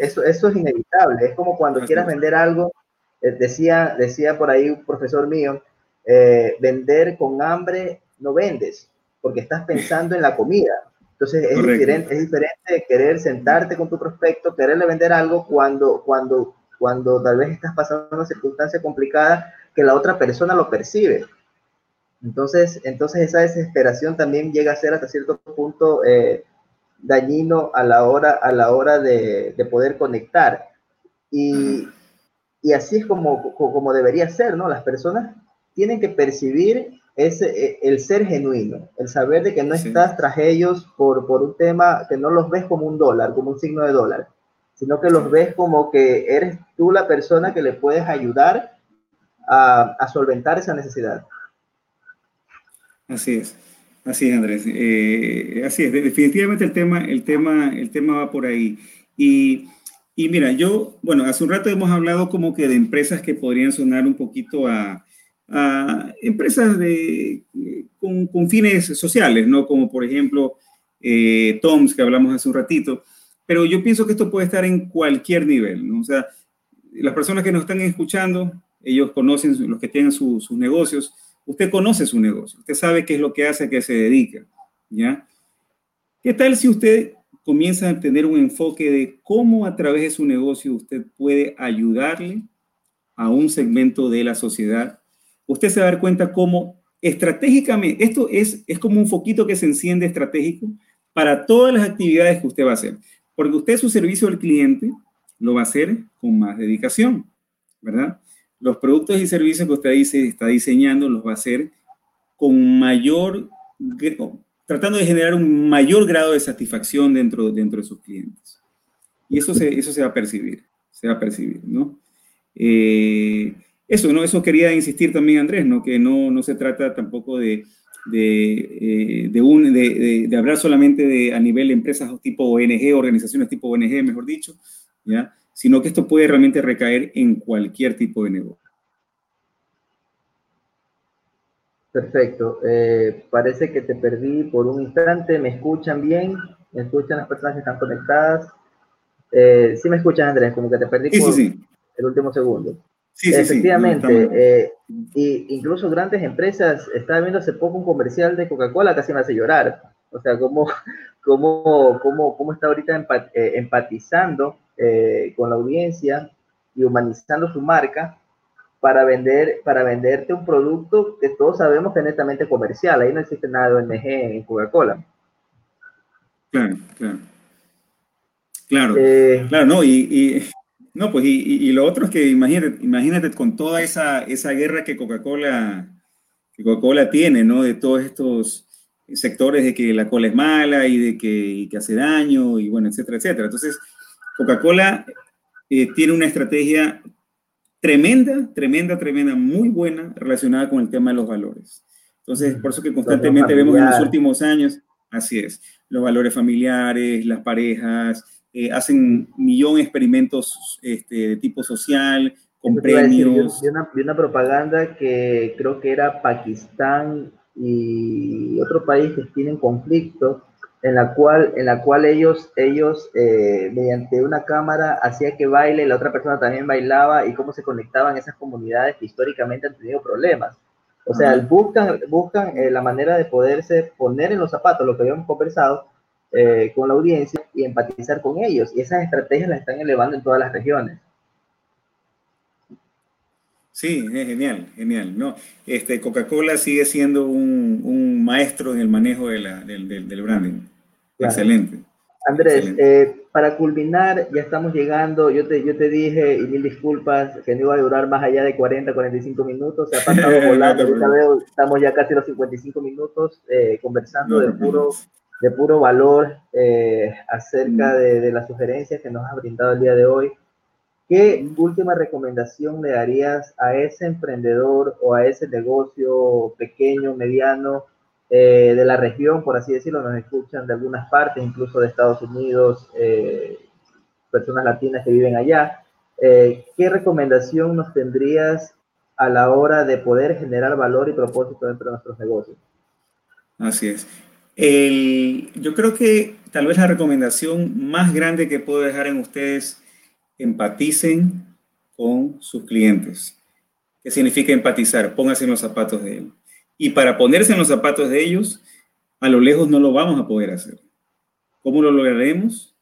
Speaker 1: eso, eso es inevitable. Es como cuando quieras vender algo, eh, decía, decía por ahí un profesor mío, eh, vender con hambre no vendes, porque estás pensando en la comida. Entonces es diferente, es diferente querer sentarte con tu prospecto, quererle vender algo cuando, cuando, cuando tal vez estás pasando una circunstancia complicada que la otra persona lo percibe. Entonces, entonces esa desesperación también llega a ser hasta cierto punto eh, dañino a la hora, a la hora de, poder conectar. Y, y, así es como, como debería ser, ¿no? Las personas tienen que percibir es eh, el ser genuino, el saber de que no estás tras ellos por, por un tema que no los ves como un dólar, como un signo de dólar, sino que los ves como que eres tú la persona que le puedes ayudar a, a solventar esa necesidad.
Speaker 2: Así es, así es, Andrés. Eh, así es, definitivamente el tema, el, tema, el tema va por ahí. Y, y mira, yo, bueno, hace un rato hemos hablado como que de empresas que podrían sonar un poquito a, a empresas de, con, con, fines sociales, ¿no? Como por ejemplo eh, Toms, que hablamos hace un ratito. Pero yo pienso que esto puede estar en cualquier nivel, ¿no? O sea, las personas que nos están escuchando, ellos conocen los que tienen sus negocios, usted conoce su negocio, usted sabe qué es lo que hace, a qué se dedica, ¿ya? ¿Qué tal si usted comienza a tener un enfoque de cómo a través de su negocio usted puede ayudarle a un segmento de la sociedad usted se va a dar cuenta cómo estratégicamente, esto es, es como un foquito que se enciende estratégico para todas las actividades que usted va a hacer. Porque usted su servicio al cliente lo va a hacer con más dedicación, ¿verdad? Los productos y servicios que usted dice, está diseñando los va a hacer con mayor, tratando de generar un mayor grado de satisfacción dentro, dentro de sus clientes. Y eso se, eso se va a percibir, se va a percibir, ¿no? Eh, eso, ¿no? Eso quería insistir también, Andrés, ¿no? Que no, no se trata tampoco de, de, eh, un, de, de, hablar solamente de, a nivel de empresas tipo ONG, organizaciones tipo ONG, mejor dicho, ¿ya? Sino que esto puede realmente recaer en cualquier tipo de negocio.
Speaker 1: Perfecto. Eh, parece que te perdí por un instante. ¿Me escuchan bien? ¿Me escuchan las personas que están conectadas? Eh, sí me escuchan, Andrés, como que te perdí por el último segundo. Sí, Efectivamente, eh, incluso grandes empresas, estaba viendo hace poco un comercial de Coca-Cola, casi me hace llorar. O sea, cómo, [laughs] cómo, cómo, cómo está ahorita eh, empatizando eh, con la audiencia y humanizando su marca para, vender, para venderte un producto que todos sabemos que es netamente comercial. Ahí no existe nada de ONG en Coca-Cola.
Speaker 2: Claro, claro. Claro, claro, no, y no, pues y, lo otro es que imagínate, imagínate con toda esa, esa guerra que Coca-Cola que Coca-Cola tiene, ¿no? De todos estos sectores de que la cola es mala y de que, que hace daño y bueno, etcétera, etcétera. Entonces, Coca-Cola eh, tiene una estrategia tremenda, tremenda, tremenda, muy buena relacionada con el tema de los valores. Entonces, por eso que constantemente vemos en los últimos años, así es, los valores familiares, las parejas, eh, hacen millón de experimentos este, de tipo social, con premios.
Speaker 1: de, una, una, propaganda que creo que era Pakistán y otro país que tienen conflicto, en la cual, en la cual ellos, ellos eh, mediante una cámara hacía que baile la otra persona también bailaba y cómo se conectaban esas comunidades que históricamente han tenido problemas. O sea, buscan, buscan eh, la manera de poderse poner en los zapatos, lo que habíamos conversado, eh, con la audiencia y empatizar con ellos. Y esas estrategias las están elevando en todas las regiones.
Speaker 2: Sí, es genial, genial. No, este, Coca-Cola sigue siendo un, un, maestro en el manejo de la, del, del, branding. Excelente.
Speaker 1: Andrés, eh, para culminar, ya estamos llegando. Yo te, yo te dije, y mil disculpas, que no iba a durar más allá de 40, 45 minutos. Se ha pasado [laughs] volando. estamos ya casi los 55 minutos eh, conversando de, puro, de puro valor eh, acerca de, de las sugerencias que nos has brindado el día de hoy. ¿Qué última recomendación le darías a ese emprendedor o a ese negocio pequeño, mediano eh, de la región, por así decirlo? Nos escuchan de algunas partes, incluso de Estados Unidos, eh, personas latinas que viven allá. ¿Qué recomendación nos tendrías a la hora de poder generar valor y propósito dentro de nuestros negocios?
Speaker 2: Así es. Yo creo que tal vez la recomendación más grande que puedo dejar en ustedes empaticen con sus clientes. ¿Qué significa empatizar? Póngase en los zapatos de él. Y para ponerse en los zapatos de ellos, a lo lejos no lo vamos a poder hacer. ¿Cómo lo lograremos?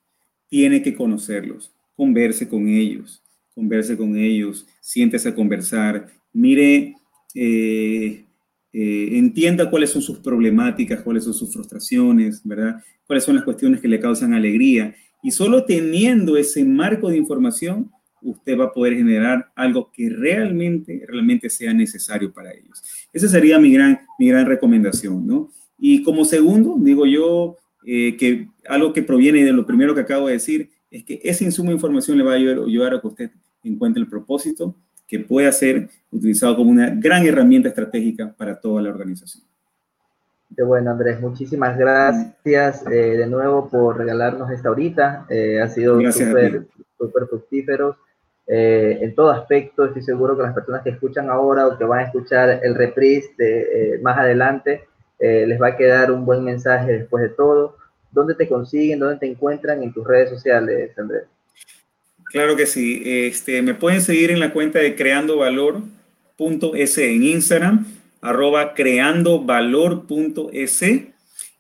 Speaker 2: Tiene que conocerlos, converse con ellos, converse con ellos, siéntese a conversar, mire, eh, eh, entienda cuáles son sus problemáticas, cuáles son sus frustraciones, ¿verdad? Cuáles son las cuestiones que le causan alegría y solo teniendo ese marco de información, usted va a poder generar algo que realmente, realmente sea necesario para ellos. Esa sería mi gran, mi gran recomendación, ¿no? Y como segundo, digo yo, eh, que algo que proviene de lo primero que acabo de decir, es que ese insumo de información le va a ayudar, ayudar a que usted encuentre el propósito que pueda ser utilizado como una gran herramienta estratégica para toda la organización.
Speaker 1: Qué bueno, Andrés. Muchísimas gracias eh, de nuevo por regalarnos esta horita. Eh, ha sido súper super fructífero eh, en todo aspecto. Estoy seguro que las personas que escuchan ahora o que van a escuchar el reprise de, más adelante les va a quedar un buen mensaje después de todo. ¿Dónde te consiguen? ¿Dónde te encuentran en tus redes sociales, Andrés?
Speaker 2: Claro que sí. Este, me pueden seguir en la cuenta de creandovalor.es en Instagram arroba creandovalor.es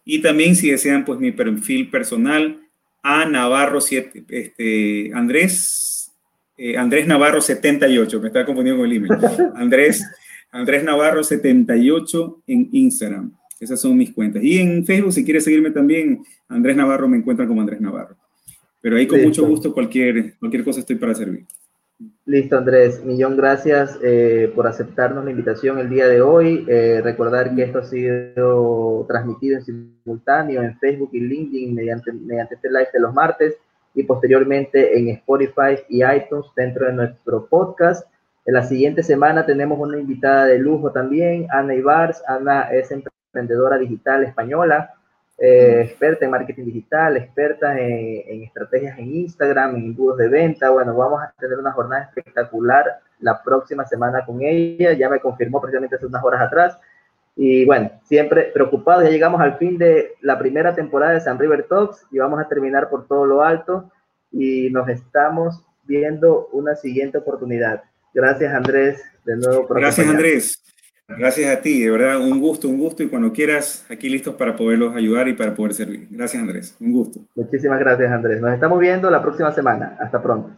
Speaker 2: y también si desean pues mi perfil personal a Navarro 7, este, Andrés, eh, Andrés Navarro 78, me estaba confundiendo con el email, [laughs] Andrés, Andrés Navarro 78 en Instagram, esas son mis cuentas. Y en Facebook, si quieres seguirme también, Andrés Navarro me encuentran como Andrés Navarro. Pero ahí con mucho gusto cualquier, cualquier cosa estoy para servir.
Speaker 1: Listo, Andrés. Millón gracias eh, por aceptarnos la invitación el día de hoy. Eh, recordar que esto ha sido transmitido en simultáneo en Facebook y LinkedIn mediante, mediante este live de los martes y posteriormente en Spotify y iTunes dentro de nuestro podcast. En la siguiente semana tenemos una invitada de lujo también, Ana Ibars. Ana es emprendedora digital española eh, experta en marketing digital, experta en, estrategias en Instagram, en embudos de venta. Bueno, vamos a tener una jornada espectacular la próxima semana con ella. Ya me confirmó precisamente hace unas horas atrás. Y bueno, siempre preocupados. Ya llegamos al fin de la primera temporada de San River Talks y vamos a terminar por todo lo alto. Y nos estamos viendo una siguiente oportunidad. Gracias, Andrés, de nuevo.
Speaker 2: Por Gracias, Andrés. Gracias a ti, de verdad, un gusto, un gusto y cuando quieras, aquí listos para poderlos ayudar y para poder servir. Gracias Andrés, un gusto.
Speaker 1: Muchísimas gracias Andrés. Nos estamos viendo la próxima semana. Hasta pronto.